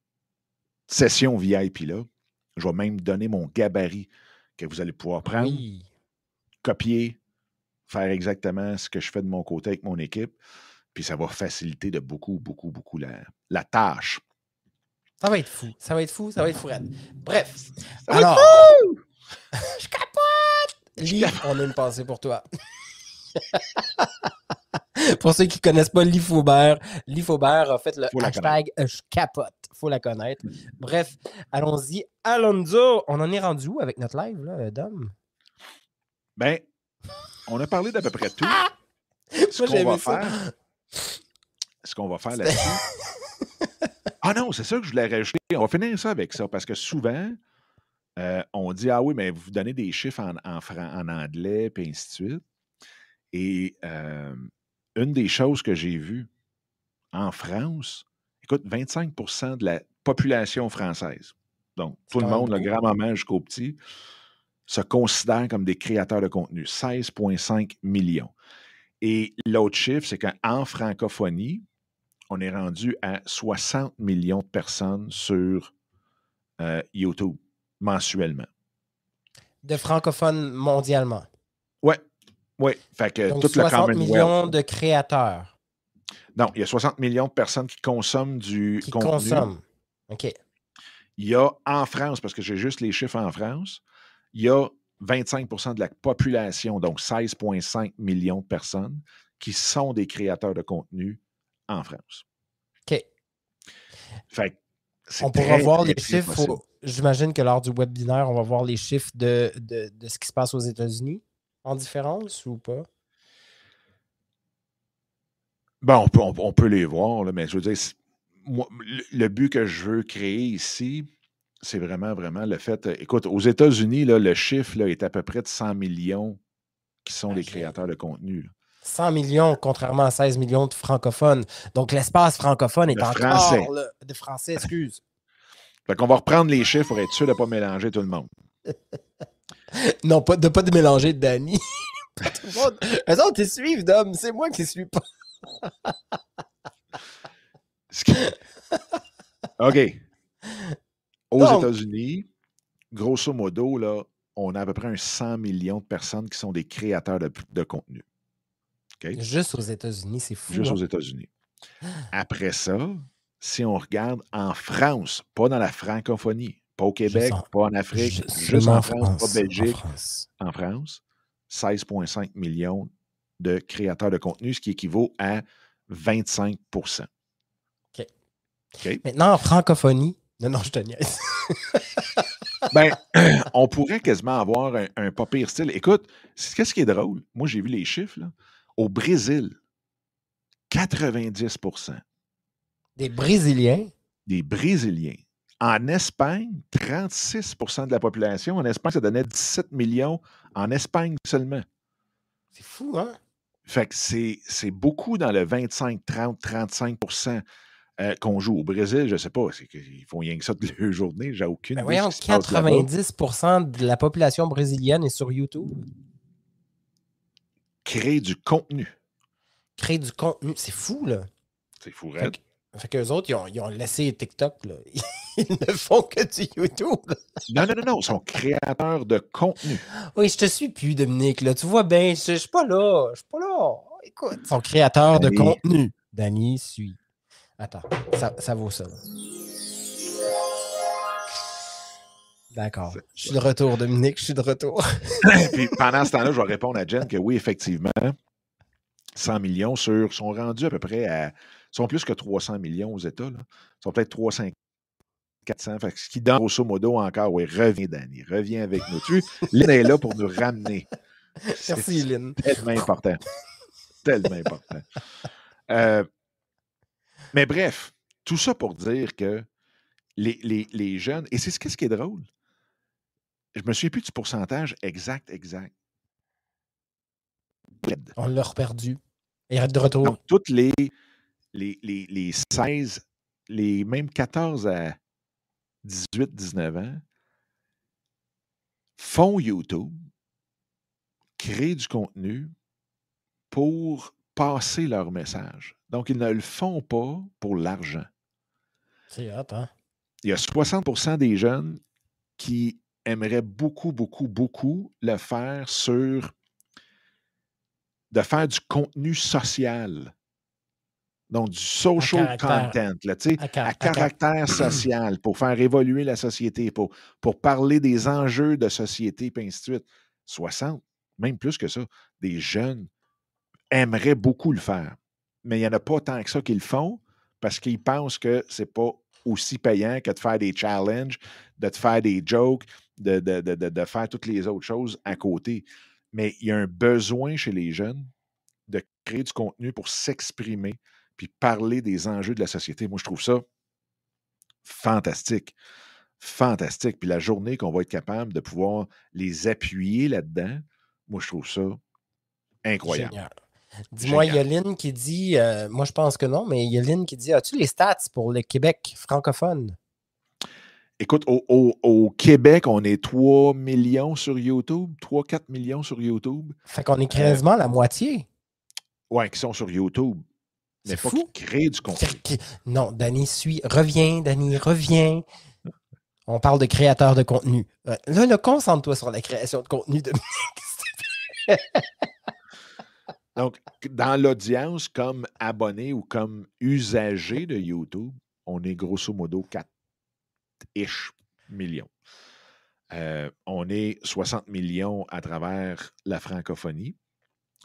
session VIP-là, je vais même donner mon gabarit que vous allez pouvoir prendre Oui. copier, faire exactement ce que je fais de mon côté avec mon équipe. Puis ça va faciliter de beaucoup, beaucoup, beaucoup la, la tâche. Ça va être fou. Ça va être fou. Ça va être fou. raide. Bref. Ça va être je capote! Lee, on a une pensée pour toi. pour ceux qui ne connaissent pas Lee Faubert, Lee Faubert a fait le Faut hashtag euh, je capote. faut la connaître. Bref, allons-y. Alonso, on en est rendu où avec notre live, là, Dom? Ben, on a parlé d'à peu près tout. Ce qu'on va ça. faire, ce qu'on va faire là-dessus. ah non, c'est ça que je voulais rajouter. On va finir ça avec ça parce que souvent, euh, on dit Ah oui, mais vous donnez des chiffres en, en, anglais, puis ainsi de suite. Et euh, une des choses que j'ai vues en France, écoute, 25% de la population française, donc tout le monde, le grand-maman jusqu'au petit, se considèrent comme des créateurs de contenu. 16,5 millions. Et l'autre chiffre, c'est qu'en francophonie, on est rendu à 60 millions de personnes sur euh, YouTube mensuellement. De francophones mondialement. Ouais, ouais. Fait que Donc, tout le 60 Commonwealth. millions de créateurs Non, il y a 60 millions de personnes qui consomment du qui contenu. consomment. OK. Il y a en France, parce que j'ai juste les chiffres en France, il y a 25% de la population, donc 16,5 millions de personnes, qui sont des créateurs de contenu en France. OK. Fait que c'est On pourra très, voir très, les chiffres. J'imagine que lors du webinaire, on va voir les chiffres de, de, de ce qui se passe aux États-Unis en différence ou pas? Bon, on peut, on, on peut les voir, là, mais je veux dire, moi, le, le but que je veux créer ici, c'est vraiment, vraiment le fait. euh, Écoute, aux États-Unis, le chiffre là, est à peu près de 100 millions qui sont Ok. créateurs de contenu. là. 100 millions, contrairement à 16 millions de francophones. Donc, l'espace francophone est De encore français. de français, excuse. Fait qu'on va reprendre les chiffres pour être sûr de ne pas mélanger tout le monde. non, pas de pas de mélanger de Danny. Tout le monde- Eux autres, ils suivent, Dom. C'est moi qui ne suis pas. OK. Aux États-Unis, grosso modo, là, on a à peu près un 100 millions de personnes qui sont des créateurs de, de contenu. Juste aux États-Unis, c'est fou. Juste hein? aux États-Unis. Après ça, si on regarde en France, pas dans la francophonie, pas au Québec, en- pas en Afrique, Ju- juste, en France, pas en Belgique, France. en France, 16,5 millions de créateurs de contenu, ce qui équivaut à 25% OK. OK? Maintenant, en francophonie. Non, non, je te niaise. Ben, on pourrait quasiment avoir un, un pas pire style. Écoute, qu'est-ce qui est drôle? Moi, j'ai vu les chiffres. Là. Au Brésil, 90% Des Brésiliens? des Brésiliens. En Espagne, 36% de la population. En Espagne, ça donnait 17 millions. En Espagne seulement. C'est fou, hein? Fait que c'est beaucoup dans le 25, 30, 35 euh, qu'on joue. Au Brésil, je ne sais pas. c'est qu'ils font rien que ça de leur journée. J'ai aucune Ben idée voyons, ce qui se passe là-bas. 90% de la population brésilienne est sur YouTube. Créer du contenu. Créer du contenu. C'est fou, là. C'est fou, Fait, raide. que- fait qu'eux autres, ils ont, ils ont laissé TikTok, là. Ils ne font que du YouTube. Non, non, non, non. Ils sont créateurs de contenu. Oui, je te suis plus, Dominique. Là. Tu vois bien, je je suis pas là. Je suis pas là. Écoute, ils sont créateurs de contenu. Danny suit. Attends, ça, ça vaut ça. D'accord. Je suis de retour, Dominique. Je suis de retour. Puis pendant ce temps-là, je vais répondre à Jen que oui, effectivement, 100 millions sur, sont rendus à peu près à. sont plus que 300 millions aux États. Là. Ils sont peut-être 300, 400. Fait ce qui donne grosso modo encore, oui, reviens, Danny, reviens avec nous. Tu, Lynn est là pour nous ramener. Merci, Lynn. tellement important. tellement important. Euh, mais bref, tout ça pour dire que les, les- les jeunes, et c'est ce qu'est-ce qui est drôle, je me souviens plus du pourcentage exact, exact. On l'a reperdu. Il est de retour. Donc, toutes les, les, les, les 16, les même 14 à 18, 19 ans font YouTube, créent du contenu pour passer leur message. Donc, ils ne le font pas pour l'argent. C'est hot, hein? Il y a 60% des jeunes qui aimeraient beaucoup, beaucoup, beaucoup le faire sur de faire du contenu social. Donc, du social content, là, à car- à à car- caractère social, pour faire évoluer la société, pour, pour parler des enjeux de société, puis ainsi de suite. 60, même plus que ça, des jeunes aimeraient beaucoup le faire. Mais il n'y en a pas tant que ça qui le font parce qu'ils pensent que c'est pas aussi payant que de faire des challenges, de te faire des jokes, de, de, de- de- faire toutes les autres choses à côté. Mais il y a un besoin chez les jeunes de créer du contenu pour s'exprimer puis parler des enjeux de la société. Moi, je trouve ça fantastique. Fantastique. Puis la journée qu'on va être capable de pouvoir les appuyer là-dedans, moi, je trouve ça incroyable. Dis-moi, il y a Génial. Lynn qui dit, euh, moi je pense que non, mais il y a Lynn qui dit As-tu les stats pour le Québec francophone? Écoute, au, au- au Québec, on est 3 millions sur YouTube, 3-4 millions sur YouTube. Fait qu'on est quasiment la moitié. Ouais, qui sont sur YouTube. Mais pas qui créent du contenu. Non, Danny suit. Reviens, Danny, reviens. On parle de créateur de contenu. Euh, Là, là, concentre-toi sur la création de contenu. De... Donc, dans l'audience, comme abonné ou comme usager de YouTube, on est grosso modo 4-ish millions. Euh, on est 60 millions à travers la francophonie.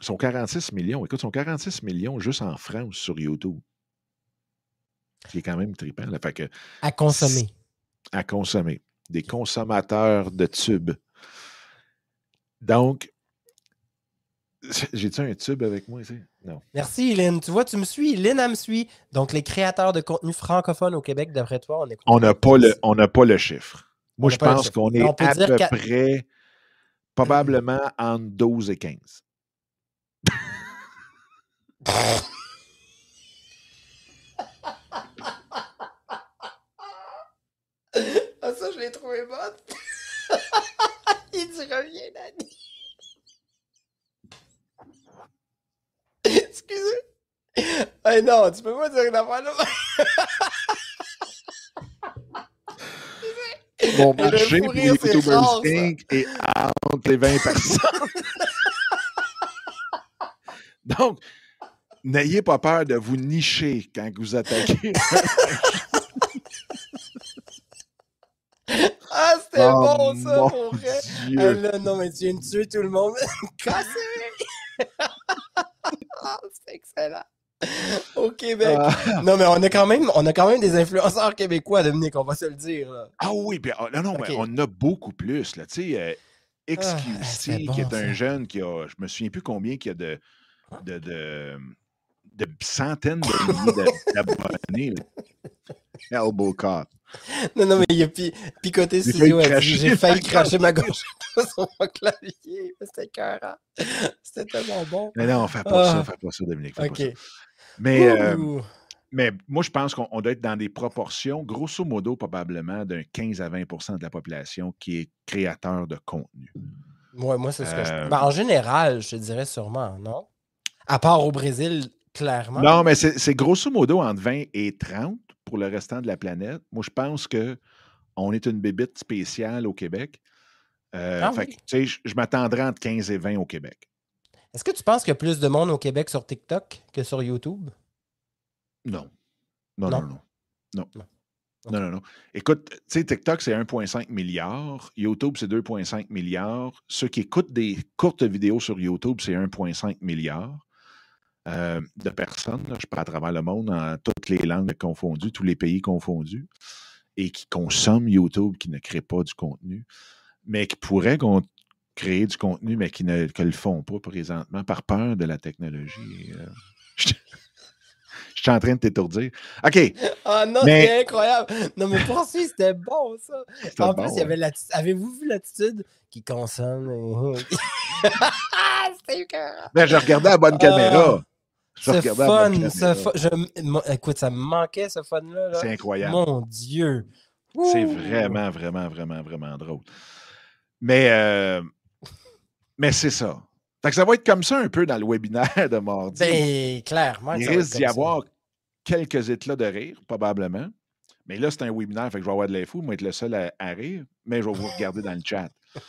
Ils sont 46 millions. Écoute, ils sont 46 millions juste en France sur YouTube. Ce qui est quand même trippant. Là. Fait que, à consommer. à consommer. Des consommateurs de tubes. Donc, j'ai-tu un tube avec moi ici? Non. Merci, Lynn. Tu vois, tu me suis. Lynn, elle me suit. Donc, les créateurs de contenu francophone au Québec, d'après toi, on est On n'a pas, le- on n'a pas le chiffre. Moi, je pense qu'on est à peu près, probablement entre 12 et 15. Ah, ça, je l'ai trouvé bonne. Il dit reviens, Danny. Excusez. Hey, non, tu peux pas dire une affaire là. Le marché pour c'est YouTubers. Inc. et entre les 20 personnes. Donc, n'ayez pas peur de vous nicher quand vous attaquez. Ah, c'était Oh, bon, ça, mon pour vrai. Dieu. Ah, là, non, mais tu viens de tuer tout le monde. Cassé! Ah, c'est excellent. Au Québec. Ah. Non, mais on a, quand même, on a quand même des influenceurs québécois, Dominique, on va se le dire. Là. Ah oui, puis, ah, non, non, mais on en a beaucoup plus. Là. Tu sais, euh, XQC, Ah, bon, qui est un ça. jeune qui a, je me souviens plus combien, qui a de, de, de, de centaines de milliers d'a- d'abonnés. là. Elbow cop. Non, non, mais il a pi- picoté J'ai studio. failli cracher J'ai failli ma cracher ma gauche sur mon clavier. C'était écœurant. C'était tellement bon. Mais non, fais pas Ah. ça, fais pas ça, Dominique. fais pas OK. ça. Mais, euh, mais moi, je pense qu'on on doit être dans des proportions, grosso modo, probablement d'un 15 à 20% de la population qui est créateur de contenu. Ouais, moi, c'est ce que je. Euh, Ben, en général, je te dirais sûrement, non? À part au Brésil, clairement. Non, mais c'est grosso modo entre 20 et 30 pour le restant de la planète. Moi, je pense que on est une bébite spéciale au Québec. Euh, Ah fait oui? que, je, je m'attendrais entre 15 et 20 au Québec. Est-ce que tu penses qu'il y a plus de monde au Québec sur TikTok que sur YouTube? Non. Non, Non? non, non. Non. Non. Non, non, non. Écoute, tu sais, TikTok, c'est 1,5 milliard. YouTube, c'est 2,5 milliards. Ceux qui écoutent des courtes vidéos sur YouTube, c'est 1,5 milliard euh, de personnes. là. je parle à travers le monde, en toutes les langues confondues, tous les pays confondus, et qui consomment YouTube, qui ne créent pas du contenu, mais qui pourraient con- créer du contenu, mais qui ne que le font pas présentement par peur de la technologie. Euh, je je suis en train de t'étourdir. OK. Ah non, Mais- c'est incroyable! Non, mais poursuis, c'était bon, ça! En bon, plus, il y avait hein. l'attitude. Avez-vous vu l'attitude qui consomme? c'était. Mais je regardais la bonne caméra. Je Ce fun, ce caméra. fun. je- mo- Écoute, ça me manquait, ce fun-là. là. C'est incroyable. Mon Dieu! C'est vraiment, vraiment, vraiment, vraiment drôle. Mais, euh, mais c'est ça. Fait que ça va être comme ça un peu dans le webinaire de mardi. Ben, clairement. Il risque d'y avoir quelques éclats de rire, probablement. Mais là, c'est un webinaire, fait que je vais avoir de l'info, je vais être le seul à, à rire, mais je vais vous regarder dans le chat.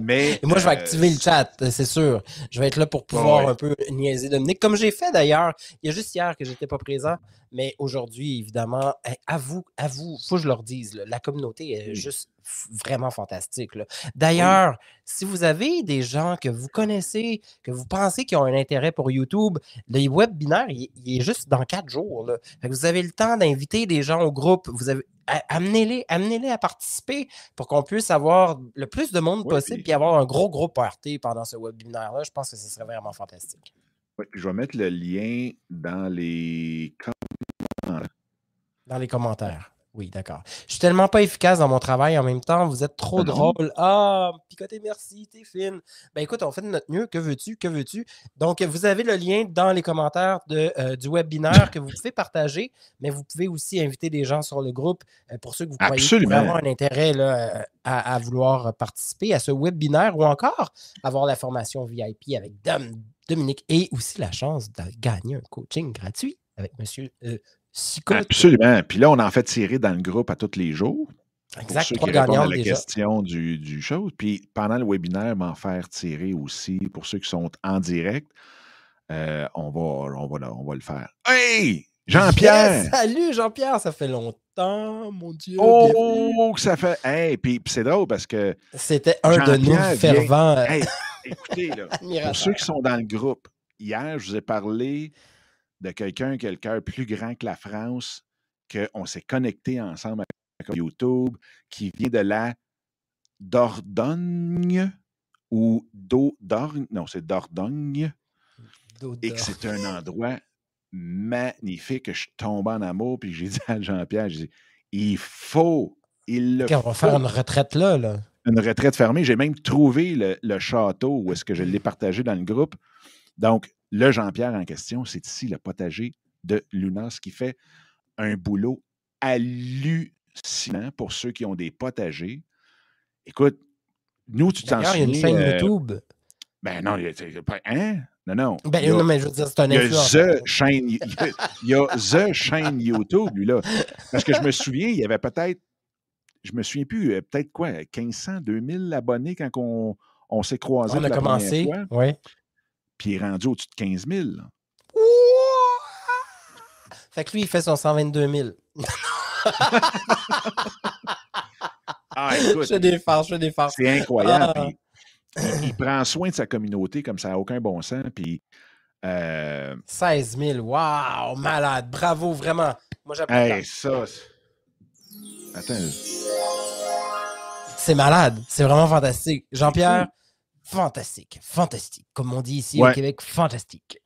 Mais, moi, je vais euh, activer le chat, c'est sûr. Je vais être là pour pouvoir ouais. un peu niaiser Dominique, comme j'ai fait d'ailleurs. Il y a juste hier que j'étais pas présent, mais aujourd'hui, évidemment, à vous, à vous, faut que je leur dise, là, la communauté est Oui. juste vraiment fantastique. D'ailleurs, si vous avez des gens que vous connaissez, que vous pensez qui ont un intérêt pour YouTube, le webinaire, il, il est juste dans quatre jours. là. Vous avez le temps d'inviter des gens au groupe. Vous avez amenez-les, amenez-les à participer pour qu'on puisse avoir le plus de monde Oui, possible puis- avoir un gros gros party pendant ce webinaire-là. Je pense que ce serait vraiment fantastique. je vais mettre le lien dans les Dans les commentaires. Oui, d'accord. Je suis tellement pas efficace dans mon travail en même temps. Vous êtes trop Ah non? drôle. Ah, picoté, merci, t'es fine. Ben écoute, on fait de notre mieux. Que veux-tu? Que veux-tu? Donc, vous avez le lien dans les commentaires de, euh, du webinaire que vous pouvez partager, mais vous pouvez aussi inviter des gens sur le groupe euh, pour ceux que vous croyez avoir un intérêt là, euh, à, à vouloir participer à ce webinaire ou encore avoir la formation VIP avec Dom- Dominique et aussi la chance de gagner un coaching gratuit avec M. Euh, Absolument. Puis là, on en fait tirer dans le groupe à tous les jours. Pour Exact, ceux trois qui répondent à la déjà. question du, du show. Puis pendant le webinaire, m'en faire tirer aussi pour ceux qui sont en direct. euh, on, va, on, va, on va le faire. Hey! Jean-Pierre! Yes! Salut Jean-Pierre, ça fait longtemps, mon Dieu. Oh, que ça fait. Hey, puis, puis c'est drôle parce que. C'était un de nos vient- fervents euh, Hey, écoutez, là. Pour ceux qui sont dans le groupe, hier, je vous ai parlé de quelqu'un qui a le cœur plus grand que la France, qu'on s'est connecté ensemble avec YouTube, qui vient de la Dordogne ou d'Ordogne, non, c'est Dordogne, et que c'est un endroit magnifique, que je tombé en amour, puis j'ai dit à Jean-Pierre, j'ai dit, il faut, il le Ok, on va faire une retraite là. là. une retraite fermée. J'ai même trouvé le, le château où est-ce que je l'ai partagé dans le groupe. Donc, le Jean-Pierre en question, c'est ici le potager de Lunas qui fait un boulot hallucinant pour ceux qui ont des potagers. Écoute, nous, tu t'en D'ailleurs, il y a une souviens, chaîne euh, YouTube. Ben non, il y a- c'est pas- hein? Non, non. Ben, il y a, non, mais je veux dire, c'est un il y a. The chaîne, il y a, il y a The chaîne YouTube, lui, là. Parce que je me souviens, il y avait peut-être je me souviens plus, euh, peut-être quoi, 1500, 2000 abonnés quand on, on s'est croisés. On a la commencé. Oui. Puis il est rendu au-dessus de 15 000. là. Fait que lui, il fait son 122 000. Ah, écoute, Je fais des farces, je fais des farces. c'est incroyable. Ah. puis il, prend soin de sa communauté comme ça n'a aucun bon sens. Puis, euh, 16 000. Waouh, malade. Bravo, vraiment. Moi, j'apprends. hey, ça. Attends. C'est malade. C'est vraiment fantastique. Jean-Pierre, fantastique. Fantastique. Comme on dit ici au. Québec, fantastique.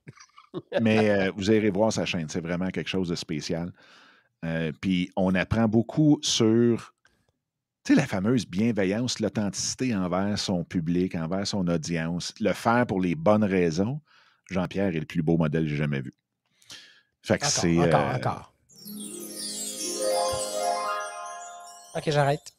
Mais euh, vous irez voir sa chaîne. C'est vraiment quelque chose de spécial. Euh, puis on apprend beaucoup sur tu sais, la fameuse bienveillance, l'authenticité envers son public, envers son audience, le faire pour les bonnes raisons. Jean-Pierre est le plus beau modèle que j'ai jamais vu. Fait que Encore, c'est. encore, euh, encore. Ok, j'arrête.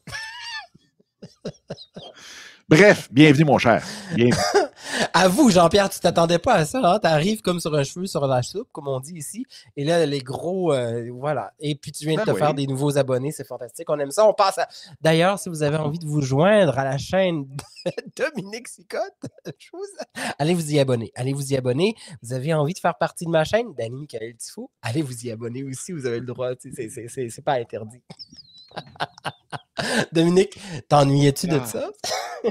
Bref, bienvenue, mon cher. Bienvenue. À vous, Jean-Pierre, tu t'attendais pas à ça. Hein? Tu arrives comme sur un cheveu sur la soupe, comme on dit ici. Et là, les gros. euh, voilà. Et puis, tu viens de Ben te faire des nouveaux abonnés. C'est fantastique. On aime ça. On passe à. D'ailleurs, si vous avez envie de vous joindre à la chaîne de Dominique Sicotte, allez vous y abonner. Allez vous y abonner. Vous avez envie de faire partie de ma chaîne, Danny Michael Tifo, allez vous y abonner aussi. Vous avez le droit. c'est pas interdit. Dominique, t'ennuyais-tu de Ah. ça?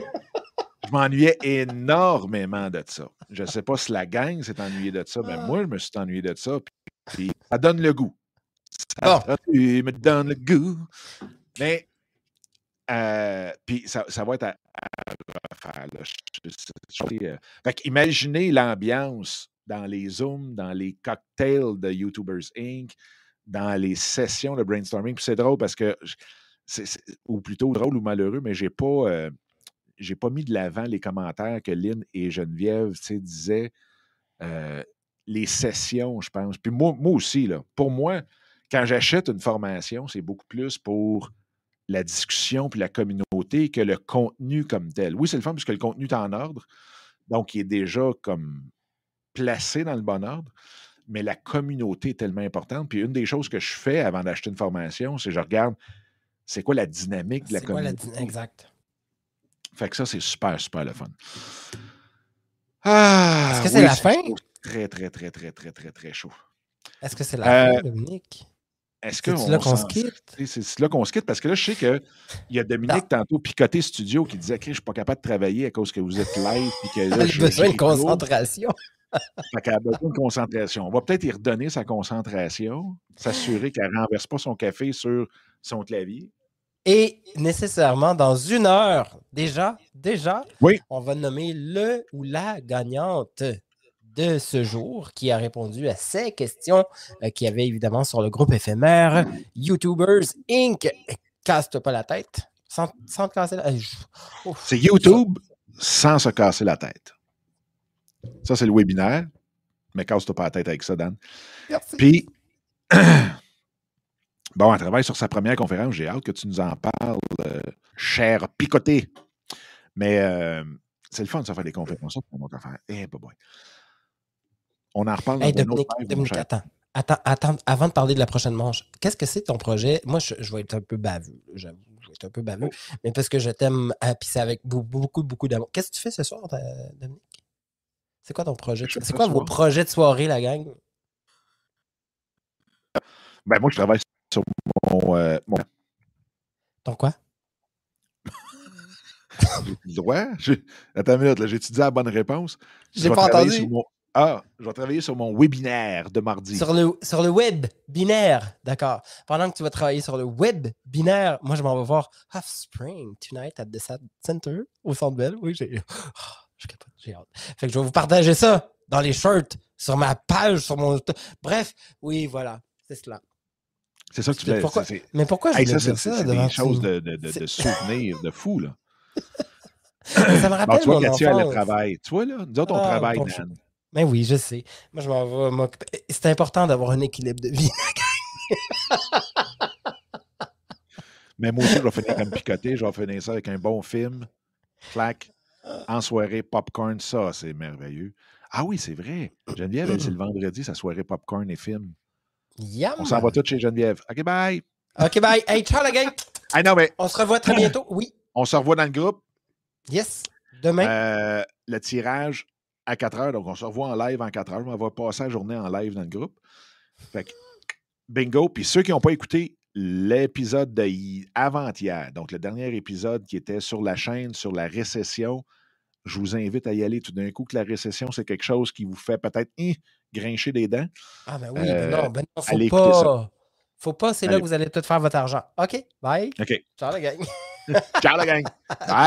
Je m'ennuyais énormément de ça. Je ne sais pas si la gang s'est ennuyée de ça, mais Ah. moi, je me suis ennuyé de ça. Puis, puis ça donne le goût. Ça il me donne le goût. Mais, euh, puis ça, ça va être à, à refaire. Là. Je- je- je- euh, fait imaginez l'ambiance dans les Zooms, dans les cocktails de YouTubers Inc., dans les sessions de brainstorming. Puis c'est drôle parce que, ou plutôt drôle ou malheureux, mais j'ai pas. euh, pas mis de l'avant les commentaires que Lynn et Geneviève disaient. euh, les sessions, je pense. Puis moi, moi aussi, là, pour moi, quand j'achète une formation, c'est beaucoup plus pour la discussion puis la communauté que le contenu comme tel. Oui, c'est le fun puisque le contenu est en ordre, donc il est déjà comme placé dans le bon ordre, mais la communauté est tellement importante. Puis une des choses que je fais avant d'acheter une formation, c'est que je regarde c'est quoi la dynamique de la C'est quoi la communauté? dyn- Exact. Fait que ça, c'est super, super le fun. Ah, Est-ce que c'est oui, la fin? Très, très, très, très, très, très, très chaud. Est-ce que c'est la Euh, fin, Dominique? Est-ce que C'est-tu là qu'on se quitte? C'est là qu'on se quitte? Parce que là, je sais qu'il y a Dominique tantôt picoté studio qui disait que je suis pas capable de travailler à cause que vous êtes live et que là, Elle je- a besoin j'ai de concentration. Fait qu'elle a besoin de concentration. On va peut-être y redonner sa concentration, s'assurer qu'elle ne renverse pas son café sur son clavier. Et nécessairement, dans une heure, déjà, déjà, Oui. on va nommer le ou la gagnante de ce jour qui a répondu à ces questions euh, qu'il y avait évidemment sur le groupe éphémère YouTubers Inc. Casse-toi pas la tête. Sans, sans te casser la tête. C'est YouTube sans se casser la tête. Ça, c'est le webinaire. Mais casse-toi pas la tête avec ça, Dan. Merci. Puis, bon, elle travaille sur sa première conférence. J'ai hâte que tu nous en parles, euh, cher picoté. Mais euh, c'est le fun de se faire des conférences. Ça, affaire. Eh, boy. On en reparle Hey, Dominique, autre live, mon Dominique, cher. attends. Attends, attends, avant de parler de la prochaine manche, qu'est-ce que c'est ton projet? Moi, je, je vais être un peu baveux, j'avoue. Je vais être un peu baveux, mais parce que je t'aime, ah, puis c'est avec beaucoup, beaucoup, beaucoup d'amour. Qu'est-ce que tu fais ce soir, euh, Dominique? C'est quoi ton projet? C'est ce quoi vos projets de soirée, la gang? Ben, moi, je travaille sur mon. euh, mon- Ton quoi? J'ai le droit? Attends une minute, là, j'ai étudié la bonne réponse? J'ai pas entendu. mon- Ah, je vais travailler sur mon webinaire de mardi. Sur le, sur le web binaire, d'accord. Pendant que tu vas travailler sur le web binaire, moi, je m'en vais voir Offspring tonight at the Center au Centre Bell. Oui, j'ai. Je capote, j'ai hâte. Fait que je vais vous partager ça dans les shirts, sur ma page, sur mon. Bref, oui, voilà, c'est cela. C'est ça que tu fais. pourquoi- Mais pourquoi je Hey, voulais ça, c'est dire ça c'est des choses de, de, de, de souvenirs de fou, là. Ça me Bon, rappelle tu vois, mon elle travaille. Tu vois, là, nous autres, on Ah, travaille, bon, Dan. Mais oui, je sais. Moi, je m'en vais m'occuper. C'est important d'avoir un équilibre de vie. Mais moi aussi, je vais finir comme picoté. Je vais finir ça avec un bon film. Clac. En soirée, popcorn. Ça, c'est merveilleux. Ah oui, c'est vrai. Geneviève, c'est le vendredi, sa soirée popcorn et film. Yum! On s'en va tous chez Geneviève. OK, bye. OK, bye. Hey, ciao, la gang! Ah non, mais On se revoit très bientôt. Oui. on se revoit dans le groupe. Yes. Demain. Euh, le tirage à 4 heures. Donc, on se revoit en live en 4 heures. On va passer la journée en live dans le groupe. Fait que, bingo. Puis ceux qui n'ont pas écouté l'épisode d'avant-hier, donc le dernier épisode qui était sur la chaîne, sur la récession, je vous invite à y aller tout d'un coup que la récession, c'est quelque chose qui vous fait peut-être hein, grincher des dents. ah, ben oui. ben euh, non, ben non, faut écouter ça. pas. Faut pas, c'est là que vous allez tout faire votre argent. OK. Bye. OK. Ciao, la gang. Ciao, la gang. Bye.